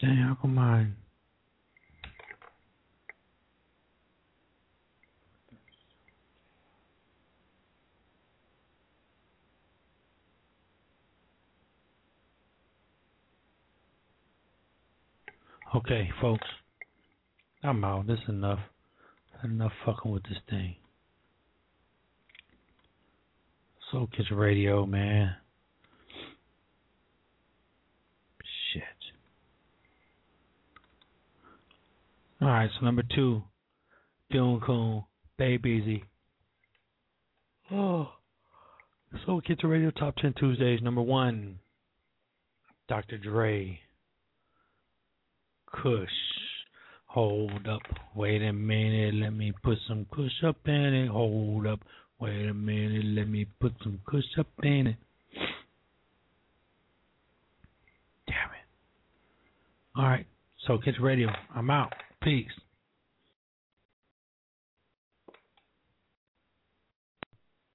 Dang, how come mine? Okay, folks. I'm out. This is enough. Enough fucking with this thing. Soul Kitchen Radio, man. Shit. Alright, so number two. Dylan Coon, Babe Easy. Oh. Soul Kitchen Radio Top 10 Tuesdays. Number one. Dr. Dre. Kush. Hold up. Wait a minute. Let me put some Kush up in it. Hold up. Wait a minute, let me put some kush up in it. Damn it. All right, so Kids Radio, I'm out. Peace.